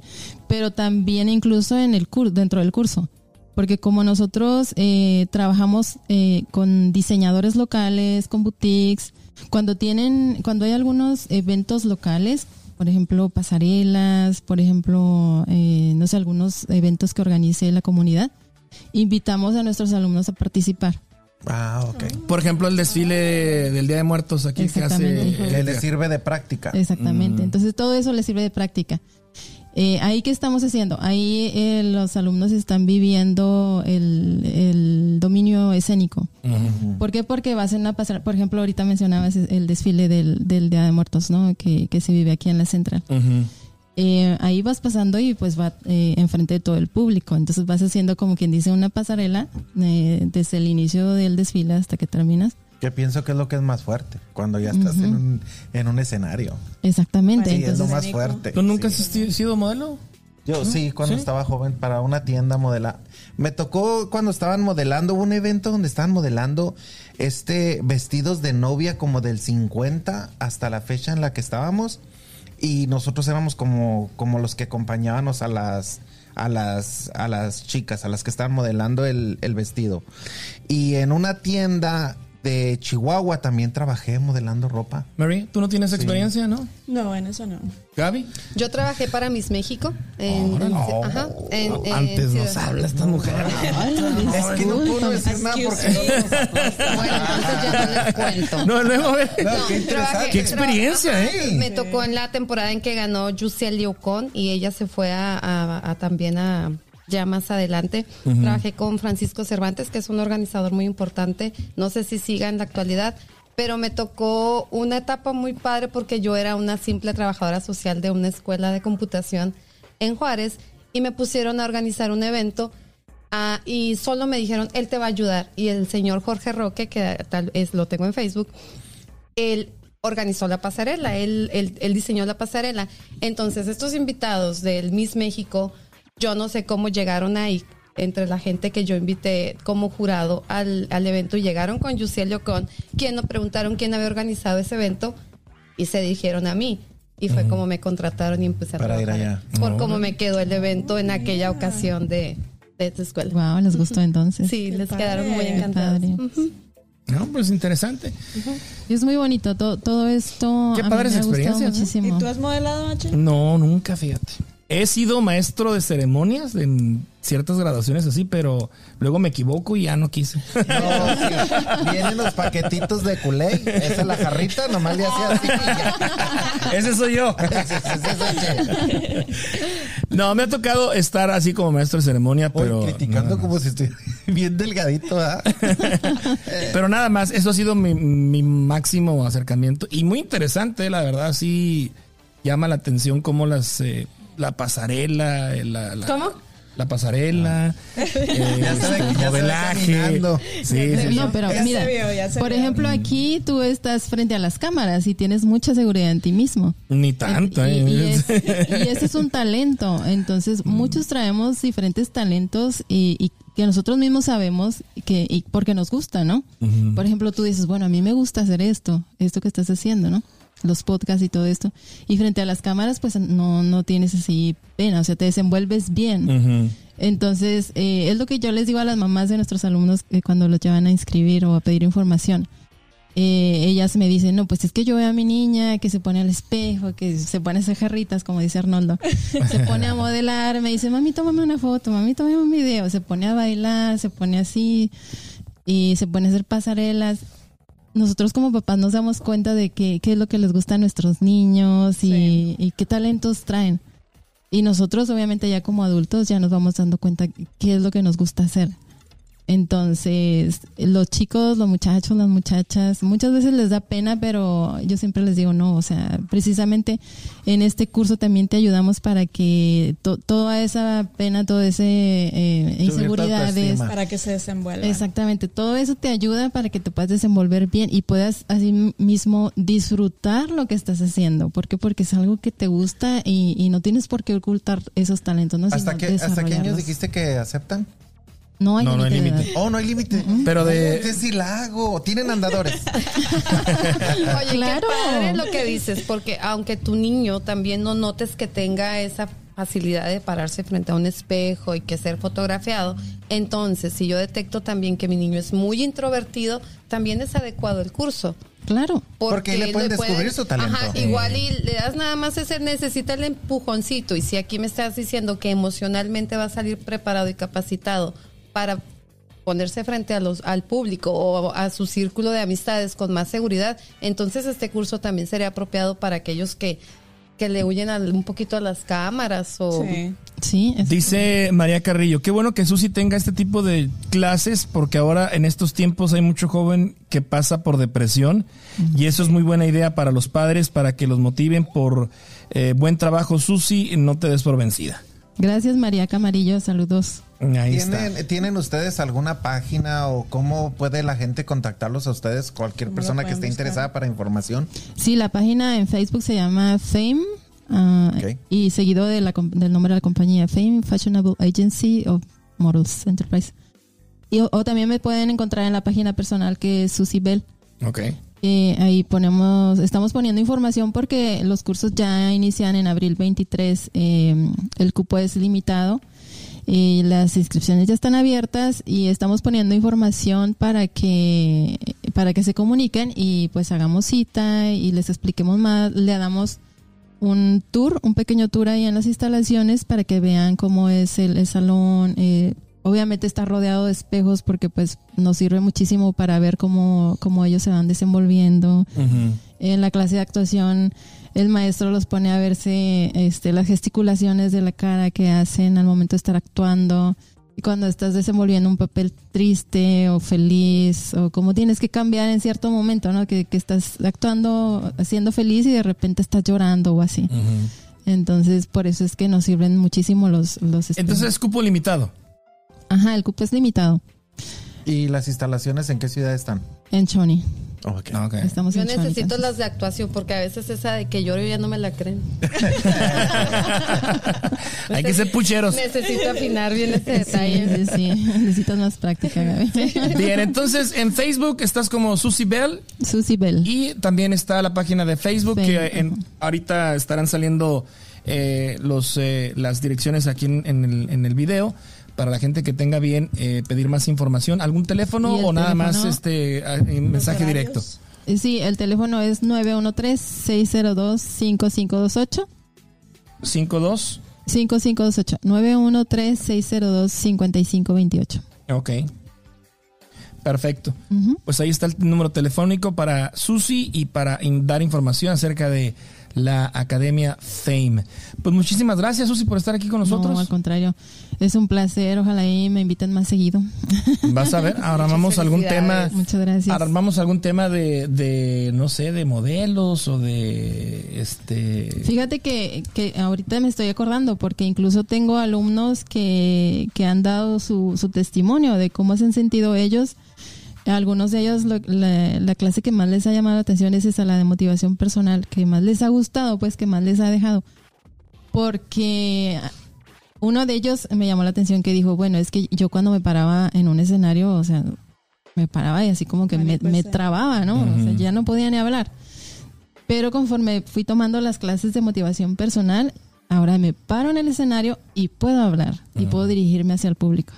pero también incluso en el curso, dentro del curso. Porque como nosotros eh, trabajamos eh, con diseñadores locales, con boutiques, cuando tienen, cuando hay algunos eventos locales, por ejemplo pasarelas, por ejemplo, eh, no sé, algunos eventos que organice la comunidad, invitamos a nuestros alumnos a participar. Ah, ok. Por ejemplo, el desfile del Día de Muertos aquí que hace. Que les sirve de práctica. Exactamente. Entonces todo eso les sirve de práctica. Eh, ahí qué estamos haciendo? Ahí eh, los alumnos están viviendo el, el dominio escénico. ¿Por qué? Porque vas en una pasarela. Por ejemplo, ahorita mencionabas el desfile del, del Día de Muertos, ¿no? Que, que se vive aquí en la central. Ujú. Eh, ahí vas pasando y pues va eh, enfrente de todo el público. Entonces vas haciendo como quien dice una pasarela eh, desde el inicio del desfile hasta que terminas. Que pienso que es lo que es más fuerte, cuando ya estás en, un, en un escenario. Exactamente. Sí, es lo más fuerte. ¿Tú nunca Sí. has sido modelo? Yo sí, cuando ¿Sí? estaba joven para una tienda modela. Me tocó cuando estaban modelando, hubo un evento donde estaban modelando este vestidos de novia como del 50 hasta la fecha en la que estábamos y nosotros éramos como como los que acompañábamos a las a las a las chicas, a las que estaban modelando el, el vestido. Y en una tienda de Chihuahua también trabajé modelando ropa. Mary, ¿tú no tienes experiencia, no? No, en eso no. Gaby. Yo trabajé para Miss México. En, en- ajá, en- en Antes nos habla esta mujer. Es que no puedo decir nada porque no. Bueno, entonces ya no les cuento. No, luego, ve. No, qué interesante. trabajé- Qué experiencia, ¿eh? Me tocó en la temporada en que ganó Yusiel Ocon y ella se fue a, a- a también a ya más adelante. Trabajé con Francisco Cervantes, que es un organizador muy importante. No sé si siga en la actualidad, pero me tocó una etapa muy padre porque yo era una simple trabajadora social de una escuela de computación en Juárez y me pusieron a organizar un evento Ah, y solo me dijeron, él te va a ayudar. Y el señor Jorge Roque, que tal vez lo tengo en Facebook, él organizó la pasarela, él, él, él diseñó la pasarela. Entonces, estos invitados del Miss México, yo no sé cómo llegaron ahí, entre la gente que yo invité como jurado al, al evento, llegaron con Yusiel Ocon, quien nos preguntaron quién había organizado ese evento, y se dirigieron a mí. Y fue como me contrataron y empecé a Para ir trabajar. allá. Por cómo me quedó el evento en aquella ocasión de, de esta escuela. Wow, les gustó entonces. Sí, les padre. quedaron muy Qué encantados. No, pues interesante. Y es muy bonito todo, todo esto. Qué a mí padres experiencias, ¿no? muchísimo. ¿Y tú has modelado, H? No, nunca, fíjate. He sido maestro de ceremonias en ciertas graduaciones así, pero luego me equivoco y ya no quise. No, sí. Vienen los paquetitos de culé. Esa es la jarrita, nomás le hacía así y ya. Ese soy yo. Ese- ese- ese- ese. No, me ha tocado estar así como maestro de ceremonia, Hoy pero. criticando como si estuviera bien delgadito, ¿verdad? Pero nada más, eso ha sido mi, mi máximo acercamiento. Y muy interesante, la verdad, sí llama la atención cómo las eh, la pasarela, eh, la, la- ¿Cómo? La pasarela, eh, Ya se ya se modelaje. caminando. Sí, sí, sí. No, pero Ya se mira, vio, ya se por vio. ejemplo, aquí tú estás frente a las cámaras y tienes mucha seguridad en ti mismo. Ni tanto, Y, eh. y es- y ese es un talento. Entonces, muchos traemos diferentes talentos y, y que nosotros mismos sabemos que y porque nos gusta, ¿no? Por ejemplo, tú dices, bueno, a mí me gusta hacer esto, esto que estás haciendo, ¿no? Los podcasts y todo esto. Y frente a las cámaras, pues no, no tienes así pena, o sea, te desenvuelves bien. Entonces, eh, es lo que yo les digo a las mamás de nuestros alumnos eh, cuando los llevan a inscribir o a pedir información. Eh, ellas me dicen, no, pues es que yo veo a mi niña que se pone al espejo, que se pone a hacer jarritas, como dice Arnoldo. Se pone a modelar, me dice, mami, tómame una foto, mami, tómame un video. Se pone a bailar, se pone así. y se pueden hacer pasarelas. Nosotros como papás nos damos cuenta de que, qué es lo que les gusta a nuestros niños y, Sí. y qué talentos traen. Y nosotros obviamente ya como adultos ya nos vamos dando cuenta qué es lo que nos gusta hacer. Entonces, los chicos, los muchachos, las muchachas, muchas veces les da pena, pero yo siempre les digo no, o sea, precisamente en este curso también te ayudamos para que to- toda esa pena, toda esa eh, inseguridades. Para que se desenvuelva. Exactamente, todo eso te ayuda para que te puedas desenvolver bien y puedas así mismo disfrutar lo que estás haciendo. ¿Por qué? Porque es algo que te gusta y, y no tienes por qué ocultar esos talentos. ¿no? ¿Hasta Sino qué, ¿Hasta qué años dijiste que aceptan? No hay No, no hay límite. Oh, no hay límite. Pero de- ¿Qué si la hago? Tienen andadores. Oye, Claro. qué padre lo que dices, porque aunque tu niño también no notes que tenga esa facilidad de pararse frente a un espejo y que ser fotografiado, entonces si yo detecto también que mi niño es muy introvertido, también es adecuado el curso. Claro. Porque le pueden descubrir su talento. Ajá, igual y le das nada más ese, necesita el empujoncito. Y si aquí me estás diciendo que emocionalmente va a salir preparado y capacitado para ponerse frente a los, al público o a su círculo de amistades con más seguridad, entonces este curso también sería apropiado para aquellos que, que le huyen al- un poquito a las cámaras o... Sí. Sí, es- Dice María Carrillo, qué bueno que Susi tenga este tipo de clases porque ahora en estos tiempos hay mucho joven que pasa por depresión y eso es muy buena idea para los padres para que los motiven por eh, buen trabajo Susi, no te des por vencida. Gracias María Camarillo, saludos. Ahí está. ¿Tienen, ¿Tienen ustedes alguna página o cómo puede la gente contactarlos a ustedes? Cualquier ¿Cómo lo persona que esté buscar? interesada para información. Sí, la página en Facebook se llama Fame ah, Ok. y seguido de la del nombre de la compañía Fame Fashionable Agency of Models Enterprise. Y, o, o también me pueden encontrar en la página personal que es Susie Bell. Ok. Eh, ahí ponemos, estamos poniendo información porque los cursos ya inician en abril 23. eh, el cupo es limitado. Y las inscripciones ya están abiertas y estamos poniendo información para que para que se comuniquen y pues hagamos cita y les expliquemos más, le damos un tour, un pequeño tour ahí en las instalaciones para que vean cómo es el, el salón. eh, obviamente está rodeado de espejos porque pues nos sirve muchísimo para ver cómo, cómo ellos se van desenvolviendo. En la clase de actuación el maestro los pone a verse este, las gesticulaciones de la cara que hacen al momento de estar actuando. Y cuando estás desenvolviendo un papel triste o feliz, o como tienes que cambiar en cierto momento, ¿no? Que, que estás actuando, siendo feliz y de repente estás llorando o así. Entonces, por eso es que nos sirven muchísimo los... los este- Entonces es cupo limitado. Ajá, el cupo es limitado ¿Y las instalaciones en qué ciudad están? en Choni. Ok. Ok. Estamos Yo en Choni, necesito las de actuación porque a veces esa de que lloro ya no me la creen. Hay que ser pucheros. Necesito afinar bien ese detalle. Sí, sí, sí. Necesitas más práctica, Gaby. Bien, entonces en Facebook estás como Susi Bell Susie Bell. y también está la página de Facebook que en- ahorita estarán saliendo eh, los eh, las direcciones aquí en, en el, en el video para la gente que tenga bien eh, pedir más información. ¿Algún teléfono o nada más teléfono. este en mensaje directo? Eh, Sí, el teléfono es 913-602-5528. 52. 5528. 913-602-5528. Ok. Perfecto. Ujú. Pues ahí está el número telefónico para Susi y para dar información acerca de la Academia Fame. Pues muchísimas gracias, Susi, por estar aquí con No, al nosotros. contrario. Es un placer. Ojalá y me inviten más seguido. Vas a ver, armamos algún tema. Muchas gracias. Armamos algún tema de, de, no sé, de modelos o de este. Fíjate que, que ahorita me estoy acordando porque incluso tengo alumnos que, que han dado su, su testimonio de cómo se han sentido ellos. Algunos de ellos, lo- la, la clase que más les ha llamado la atención es esa, la de motivación personal, que más les ha gustado, pues que más les ha dejado. Porque uno de ellos me llamó la atención que dijo, bueno, es que yo cuando me paraba en un escenario, o sea, me paraba y así como que me, Mariposa. me trababa, ¿no? O sea, ya no podía ni hablar. Pero conforme fui tomando las clases de motivación personal, ahora me paro en el escenario y puedo hablar y puedo dirigirme hacia el público.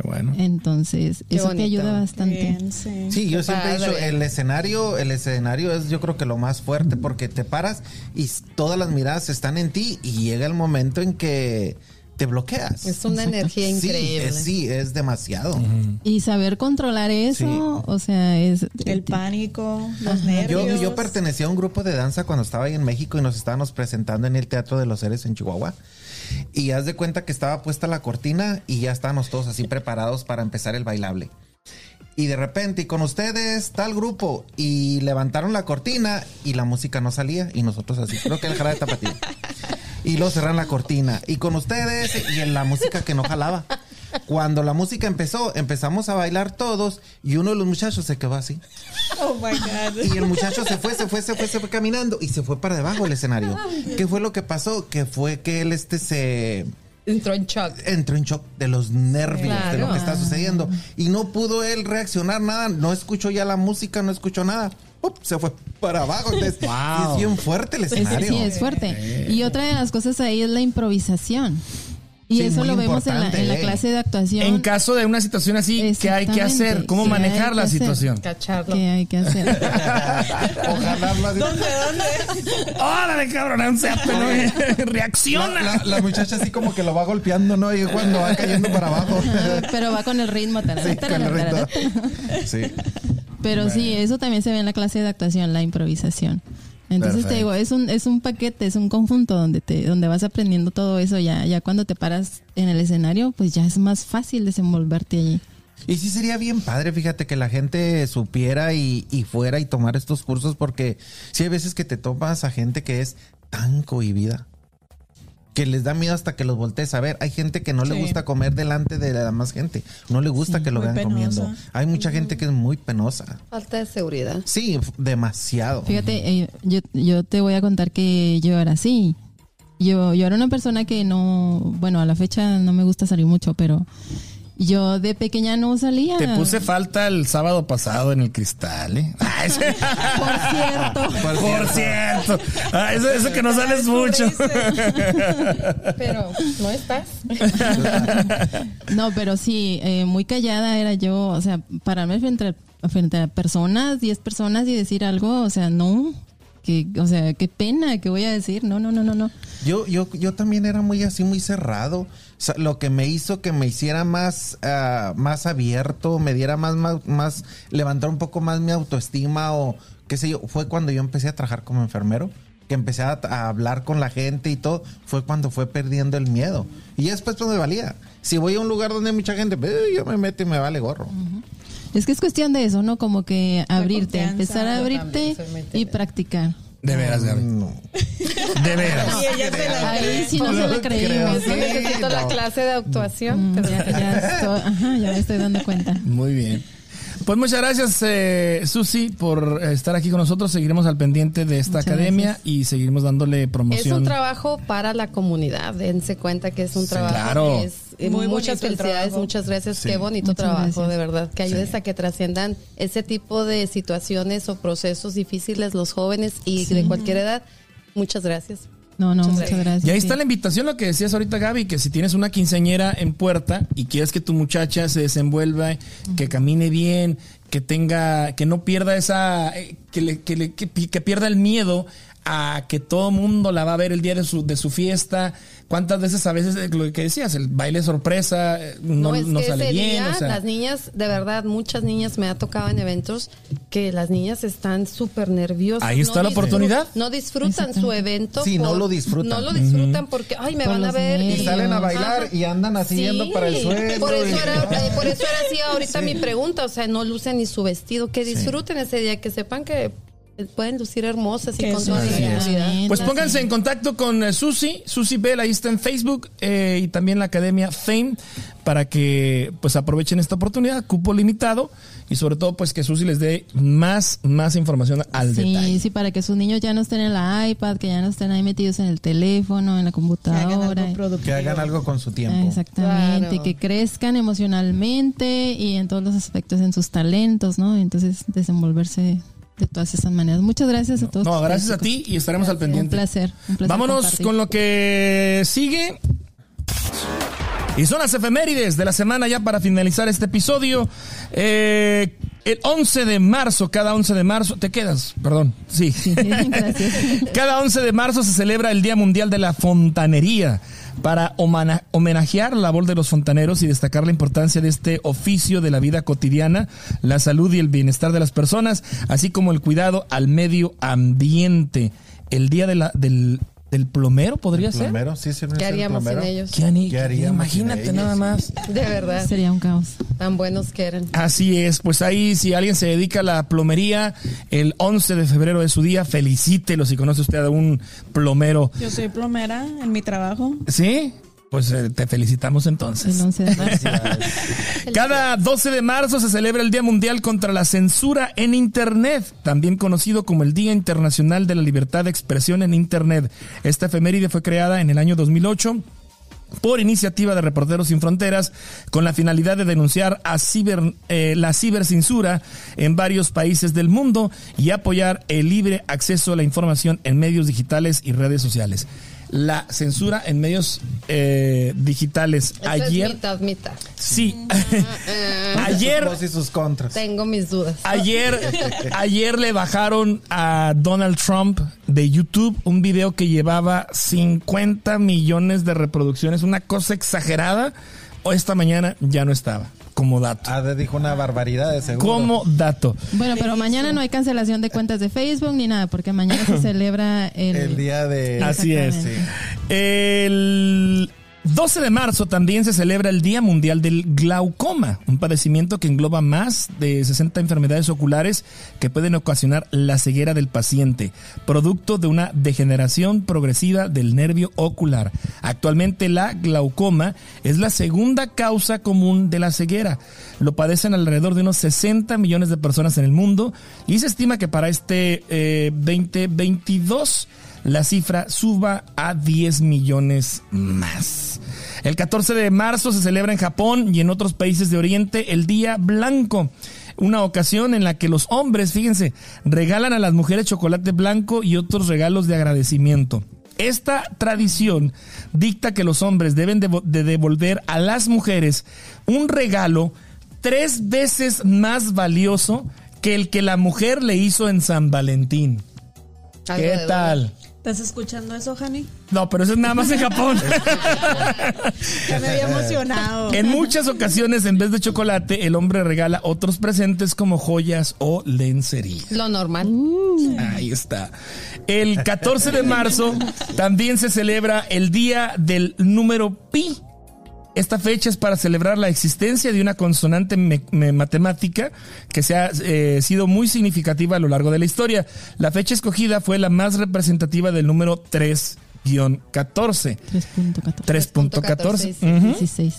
Qué bueno. Entonces, Qué eso te ayuda bastante. Bien, sí. Sí, yo siempre he dicho, Padre. el escenario, el escenario es yo creo que lo más fuerte porque te paras y todas las miradas están en ti y llega el momento en que te bloqueas. Es una energía Sí, increíble. es, sí, es demasiado. Y saber controlar eso, Sí. o sea, es... El pánico, los Ajá. nervios. Yo, yo pertenecía a un grupo de danza cuando estaba ahí en México y nos estábamos presentando en el Teatro de los Seres en Chihuahua. Y haz de cuenta que estaba puesta la cortina y ya estábamos todos así preparados para empezar el bailable. Y de repente, y con ustedes, tal grupo. Y levantaron la cortina y la música no salía. Y nosotros así, creo que el jarabe de tapatía. Y luego cerran la cortina. Y con ustedes, y en la música que no jalaba. Cuando la música empezó, empezamos a bailar todos. Y uno de los muchachos se quedó así. Oh my God. Y el muchacho se fue, se fue, se fue, se fue caminando y se fue para debajo del escenario. ¿Qué fue lo que pasó? Que fue que él este se Entró en shock. entró en shock de los nervios de lo Claro. que está sucediendo y no pudo él reaccionar nada, no escuchó ya la música, no escuchó nada. ¡Up! se fue para abajo. Entonces, sí es bien fuerte el Es- escenario. sí, es fuerte. Y otra de las cosas ahí es la improvisación. Y Sí, eso lo vemos en la, en la clase de actuación. En caso de una situación así, ¿qué hay que hacer? ¿Cómo ¿Qué manejar la hacer? situación? Cacharlo. ¿Qué hay que hacer? Ojalá así. ¿Dónde, dónde? ¡Órale, cabrón! ¿no? ¡Reacciona! La, la muchacha así como que lo va golpeando, ¿no? Y cuando va cayendo para abajo. Pero va con el ritmo. tarara, Sí, con el ritmo. tarara. Sí. Pero sí, eso también se ve en la clase de actuación, la improvisación. Entonces te digo, es un, es un paquete, es un conjunto donde te, donde vas aprendiendo todo eso. Ya, ya cuando te paras en el escenario, pues ya es más fácil desenvolverte allí. Y sí sería bien padre, fíjate, que la gente supiera y, y fuera y tomar estos cursos, porque sí hay veces que te topas a gente que es tan cohibida, que les da miedo hasta que los voltees a ver. Hay gente que no le gusta comer delante de la más gente, no le gusta que lo vean penosa. comiendo. Hay mucha gente que es muy penosa. Falta de seguridad. Sí, demasiado. Fíjate, eh, yo, yo te voy a contar que yo era así. Yo, yo era una persona que no, bueno, a la fecha no me gusta salir mucho, pero yo de pequeña no salía. Te puse falta el sábado pasado en el cristal, ¿eh? Por cierto. Por cierto. Eso, eso que no sales mucho. Pero no estás. No, pero sí, eh, muy callada era yo, o sea, pararme frente a, frente a personas, 10 personas y decir algo, o sea, no, que, o sea, qué pena, ¿qué voy a decir? No, no, no, no, no. Yo, yo, yo también era muy así, muy cerrado. O sea, lo que me hizo que me hiciera más, ah, más abierto, me diera más, más, más, levantar un poco más mi autoestima o qué sé yo, fue cuando yo empecé a trabajar como enfermero, que empecé a, a hablar con la gente y todo, fue cuando fue perdiendo el miedo. Y ya después pues me valía. Si voy a un lugar donde hay mucha gente, pues, yo me meto y me vale gorro. Es que es cuestión de eso, ¿no? Como que abrirte, empezar a abrirte también y practicar. De veras, Gaby. No. De veras. Se la Ahí sí no se No la lo creímos. Yo necesito la no. clase de actuación. Mm, Ya, ya estoy, ajá, ya me estoy dando cuenta. Muy bien. Pues muchas gracias, eh, Susi, por estar aquí con nosotros. Seguiremos al pendiente de esta Muchas academia gracias. y seguiremos dándole Es promoción. un trabajo para la comunidad. Dense cuenta que es un Sí, trabajo claro. es Muy muchas felicidades, muchas gracias. Sí. Qué bonito Muchas trabajo, gracias. de verdad. Que ayudes a que trasciendan ese tipo de situaciones o procesos difíciles los jóvenes y de cualquier edad. Muchas gracias. No, no, Muchas muchas gracias. gracias. Y ahí sí. está la invitación, lo que decías ahorita, Gaby, que si tienes una quinceañera en puerta y quieres que tu muchacha se desenvuelva, que camine bien, que tenga, que no pierda esa, eh, que, le, que, le- que que pierda el miedo a que todo mundo la va a ver el día de su, de su fiesta. ¿Cuántas veces a veces lo que decías, el baile sorpresa eh, no, es no que sale ese bien? día, o sea, las niñas, de verdad, muchas niñas me ha tocado en eventos que las niñas están súper nerviosas. Ahí está la oportunidad. No disfrutan su evento. Sí, no lo disfrutan. No lo disfrutan porque, ay, me Por van a ver. Y salen a bailar Ajá. y andan así yendo para el suelo. Por eso, y- era, eh, por eso era así ahorita mi pregunta. O sea, no lucen ni su vestido. Que disfruten ese día, que sepan que pueden lucir hermosas y con toda sí. seguridad. Pues pónganse en contacto con eh, Susi, Susi Bell, ahí está en Facebook eh, y también la Academia Fame para que pues aprovechen esta oportunidad, cupo limitado y sobre todo pues que Susi les dé más, más información al Sí, detalle. sí, para que sus niños ya no estén en la iPad, que ya no estén ahí metidos en el teléfono, en la Que hagan computadora. algo. Que hagan algo con su tiempo. Exactamente, Claro. que crezcan emocionalmente y en todos los aspectos, en sus talentos, ¿no? Entonces, desenvolverse de todas esas maneras. Muchas gracias a todos. No, gracias a ti y estaremos al pendiente. Un placer, un placer Vámonos compartir. con lo que sigue. Y son las efemérides de la semana ya para finalizar este episodio. Eh, El 11 de marzo, cada 11 de marzo, te quedas, perdón, sí. Gracias. Cada 11 de marzo se celebra el Día Mundial de la Fontanería para homenajear la labor de los fontaneros y destacar la importancia de este oficio de la vida cotidiana, la salud y el bienestar de las personas, así como el cuidado al medio ambiente. El Día de la, del, del plomero podría ser. Plomero, sí, sí, ¿Qué haríamos sin ellos? ¿Qué ani- ¿Qué haríamos Imagínate sin ellos? nada más. De verdad. Sería un caos. Tan buenos que eran. Así es, pues ahí si alguien se dedica a la plomería, el 11 de febrero de su día, felicítelo si conoce usted a un plomero. Yo soy plomera en mi trabajo. ¿Sí? Pues eh, te felicitamos entonces. El 11 de marzo. Cada 12 de marzo se celebra el Día Mundial contra la Censura en Internet, también conocido como el Día Internacional de la Libertad de Expresión en Internet. Esta efeméride fue creada en el año 2008 por iniciativa de Reporteros Sin Fronteras con la finalidad de denunciar a ciber, eh, la cibercensura en varios países del mundo y apoyar el libre acceso a la información en medios digitales y redes sociales. La censura en medios eh, digitales. Ayer, es mitad, mitad. sí, ayer, Sus pros y sus contras. Tengo mis dudas. Ayer, ayer le bajaron a Donald Trump de YouTube un video que llevaba 50 millones de reproducciones, una cosa exagerada. O esta mañana ya no estaba, como dato. Ah, dijo una barbaridad de seguro. Como dato. Bueno, pero mañana no hay cancelación de cuentas de Facebook ni nada, porque mañana se celebra el, El día de... Así es. El 12 de marzo también se celebra el Día Mundial del Glaucoma, un padecimiento que engloba más de 60 enfermedades oculares que pueden ocasionar la ceguera del paciente, producto de una degeneración progresiva del nervio ocular. Actualmente la glaucoma es la segunda causa común de la ceguera. Lo padecen alrededor de unos 60 millones de personas en el mundo y se estima que para este eh, 2022 la cifra suba a 10 millones más. El 14 de marzo se celebra en Japón y en otros países de Oriente el Día Blanco, una ocasión en la que los hombres, fíjense, regalan a las mujeres chocolate blanco y otros regalos de agradecimiento. Esta tradición dicta que los hombres deben de, de devolver a las mujeres un regalo tres veces más valioso que el que la mujer le hizo en San Valentín. ¿Qué tal? ¿Estás escuchando eso, Hani? No, pero eso es nada más en Japón. Ya me había emocionado. en muchas ocasiones, en vez de chocolate, el hombre regala otros presentes como joyas o lencería. Lo normal. Ahí está. El 14 de marzo también se celebra el Día del Número Pi. Esta fecha es para celebrar la existencia de una consonante me- me- matemática que se ha eh, sido muy significativa a lo largo de la historia. La fecha escogida fue la más representativa del número 3-14. 3.14. 3.14. 3.14, Ujú. 16.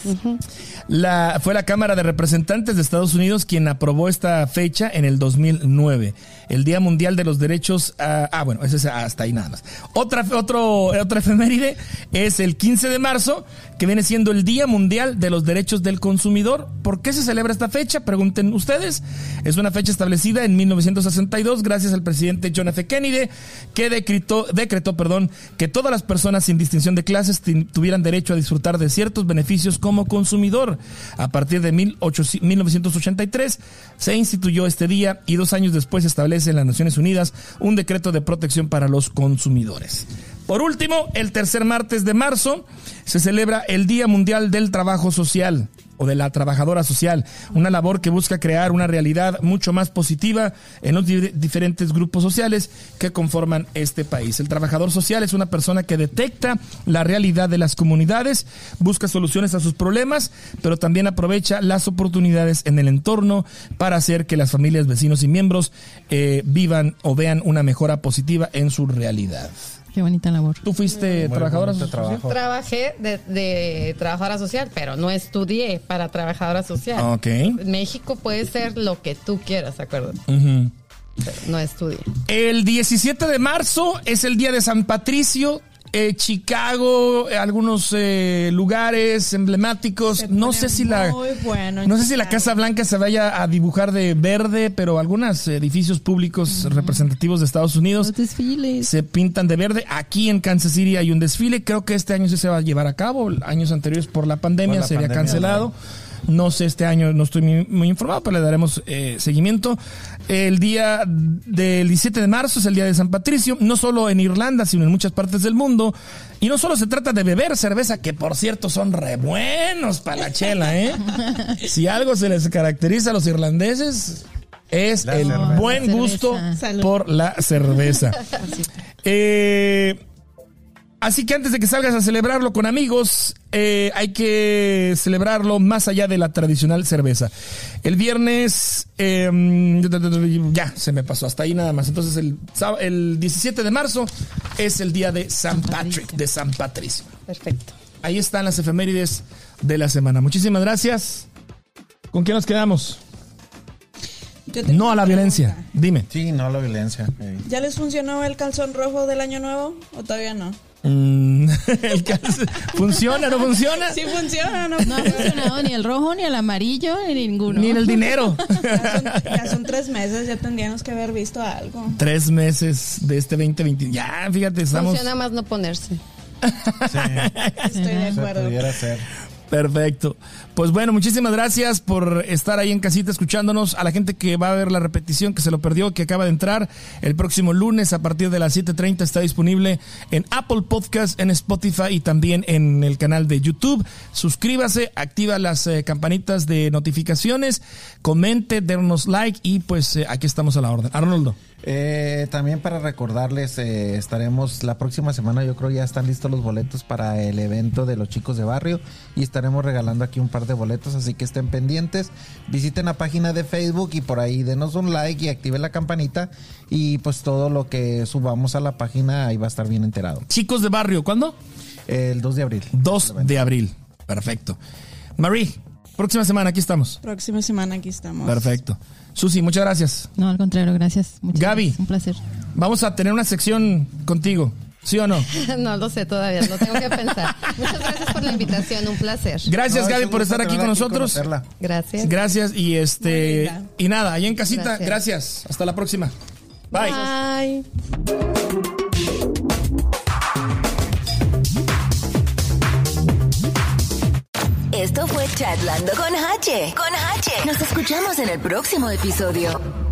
La, fue la Cámara de Representantes de Estados Unidos quien aprobó esta fecha en el 2009. El Día Mundial de los Derechos. ah, ah, bueno, ese es hasta ahí nada más. Otra, otro, otra efeméride es el 15 de marzo, que viene siendo el Día Mundial de los Derechos del Consumidor. ¿Por qué se celebra esta fecha? Pregunten ustedes. Es una fecha establecida en 1962 gracias al presidente John F. Kennedy, que decretó, decretó perdón, que todas las personas sin distinción de clases tuvieran derecho a disfrutar de ciertos beneficios como consumidor. A partir de 1800 1983 se instituyó este día y dos años después se establece en las Naciones Unidas un decreto de protección para los consumidores. Por último, el tercer martes de marzo se celebra el Día Mundial del Trabajo Social o de la trabajadora social, una labor que busca crear una realidad mucho más positiva en los di- diferentes grupos sociales que conforman este país. El trabajador social es una persona que detecta la realidad de las comunidades, busca soluciones a sus problemas, pero también aprovecha las oportunidades en el entorno para hacer que las familias, vecinos y miembros eh, vivan o vean una mejora positiva en su realidad. Qué bonita labor. ¿Tú fuiste Muy trabajadora social? trabajo. Trabajé de, de trabajadora social, pero no estudié para trabajadora social. Ok. México puede ser lo que tú quieras, acuérdate. Ujú. Pero no estudié. El 17 de marzo es el día de San Patricio. Eh, Chicago, eh, algunos eh, lugares emblemáticos. No sé si la bueno no sé si la. Casa Blanca se vaya a dibujar de verde, pero algunos edificios públicos representativos de Estados Unidos Los desfiles. se pintan de verde. Aquí en Kansas City hay un desfile. Creo que este año sí se va a llevar a cabo. Años anteriores por la pandemia Por la se había cancelado. No sé, este año no estoy muy, muy informado, pero le daremos eh, seguimiento. El día del 17 de marzo es el día de San Patricio, no solo en Irlanda, sino en muchas partes del mundo. Y no solo se trata de beber cerveza, que por cierto son re buenos para la chela, ¿eh? Si algo se les caracteriza a los irlandeses es La el cerveza. buen gusto por la cerveza. Eh, así que antes de que salgas a celebrarlo con amigos, eh, hay que celebrarlo más allá de la tradicional cerveza. El viernes, eh, ya se me pasó hasta ahí nada más. Entonces el, el 17 de marzo es el día de San Patrick, de San Patricio. Perfecto. Ahí están las efemérides de la semana. Muchísimas gracias. ¿Con qué nos quedamos? No a la violencia. pregunta. Dime. Sí, no la violencia. ¿Ya les funcionó el calzón rojo del año nuevo o todavía no? Mm, el ¿Funciona o no funciona? Sí funciona, ¿no? No ha funcionado ni el rojo, ni el amarillo, ni ninguno. Ni en el dinero. Ya son, ya son tres meses, ya tendríamos que haber visto algo. Tres meses de este 2020. Ya, fíjate, estamos. Funciona más no ponerse. Estoy de Se acuerdo. pudiera ser. Perfecto. Pues bueno, muchísimas gracias por estar ahí en casita escuchándonos. A la gente que va a ver la repetición, que se lo perdió, que acaba de entrar, el próximo lunes a partir de las 7.30 está disponible en Apple Podcast, en Spotify y también en el canal de YouTube. Suscríbase, activa las eh, campanitas de notificaciones, comente, denos like y pues eh, aquí estamos a la orden. Arnoldo. Eh, también para recordarles, eh, estaremos la próxima semana, yo creo ya están listos los boletos para el evento de los chicos de barrio y estaremos regalando aquí un par de boletos, así que estén pendientes. Visiten la página de Facebook y por ahí denos un like y activen la campanita y pues todo lo que subamos a la página ahí va a estar bien enterado. Chicos de barrio, ¿cuándo? El 2 de abril. 2 de abril. Perfecto. Marie, próxima semana aquí estamos. Próxima semana aquí estamos. Perfecto. Susi, muchas gracias. No, al contrario, gracias. Muchas Gaby. gracias, Un placer. Vamos a tener una sección contigo, ¿sí o no? No lo sé todavía, lo tengo que pensar. Muchas gracias por la invitación, un placer. Gracias No, Gaby por estar aquí con nosotros. conocerla. Gracias. Gracias y este y nada, allá en casita, gracias. Gracias. Hasta la próxima. Bye. Bye. Esto fue Chatlando con H. Con H. Nos escuchamos en el próximo episodio.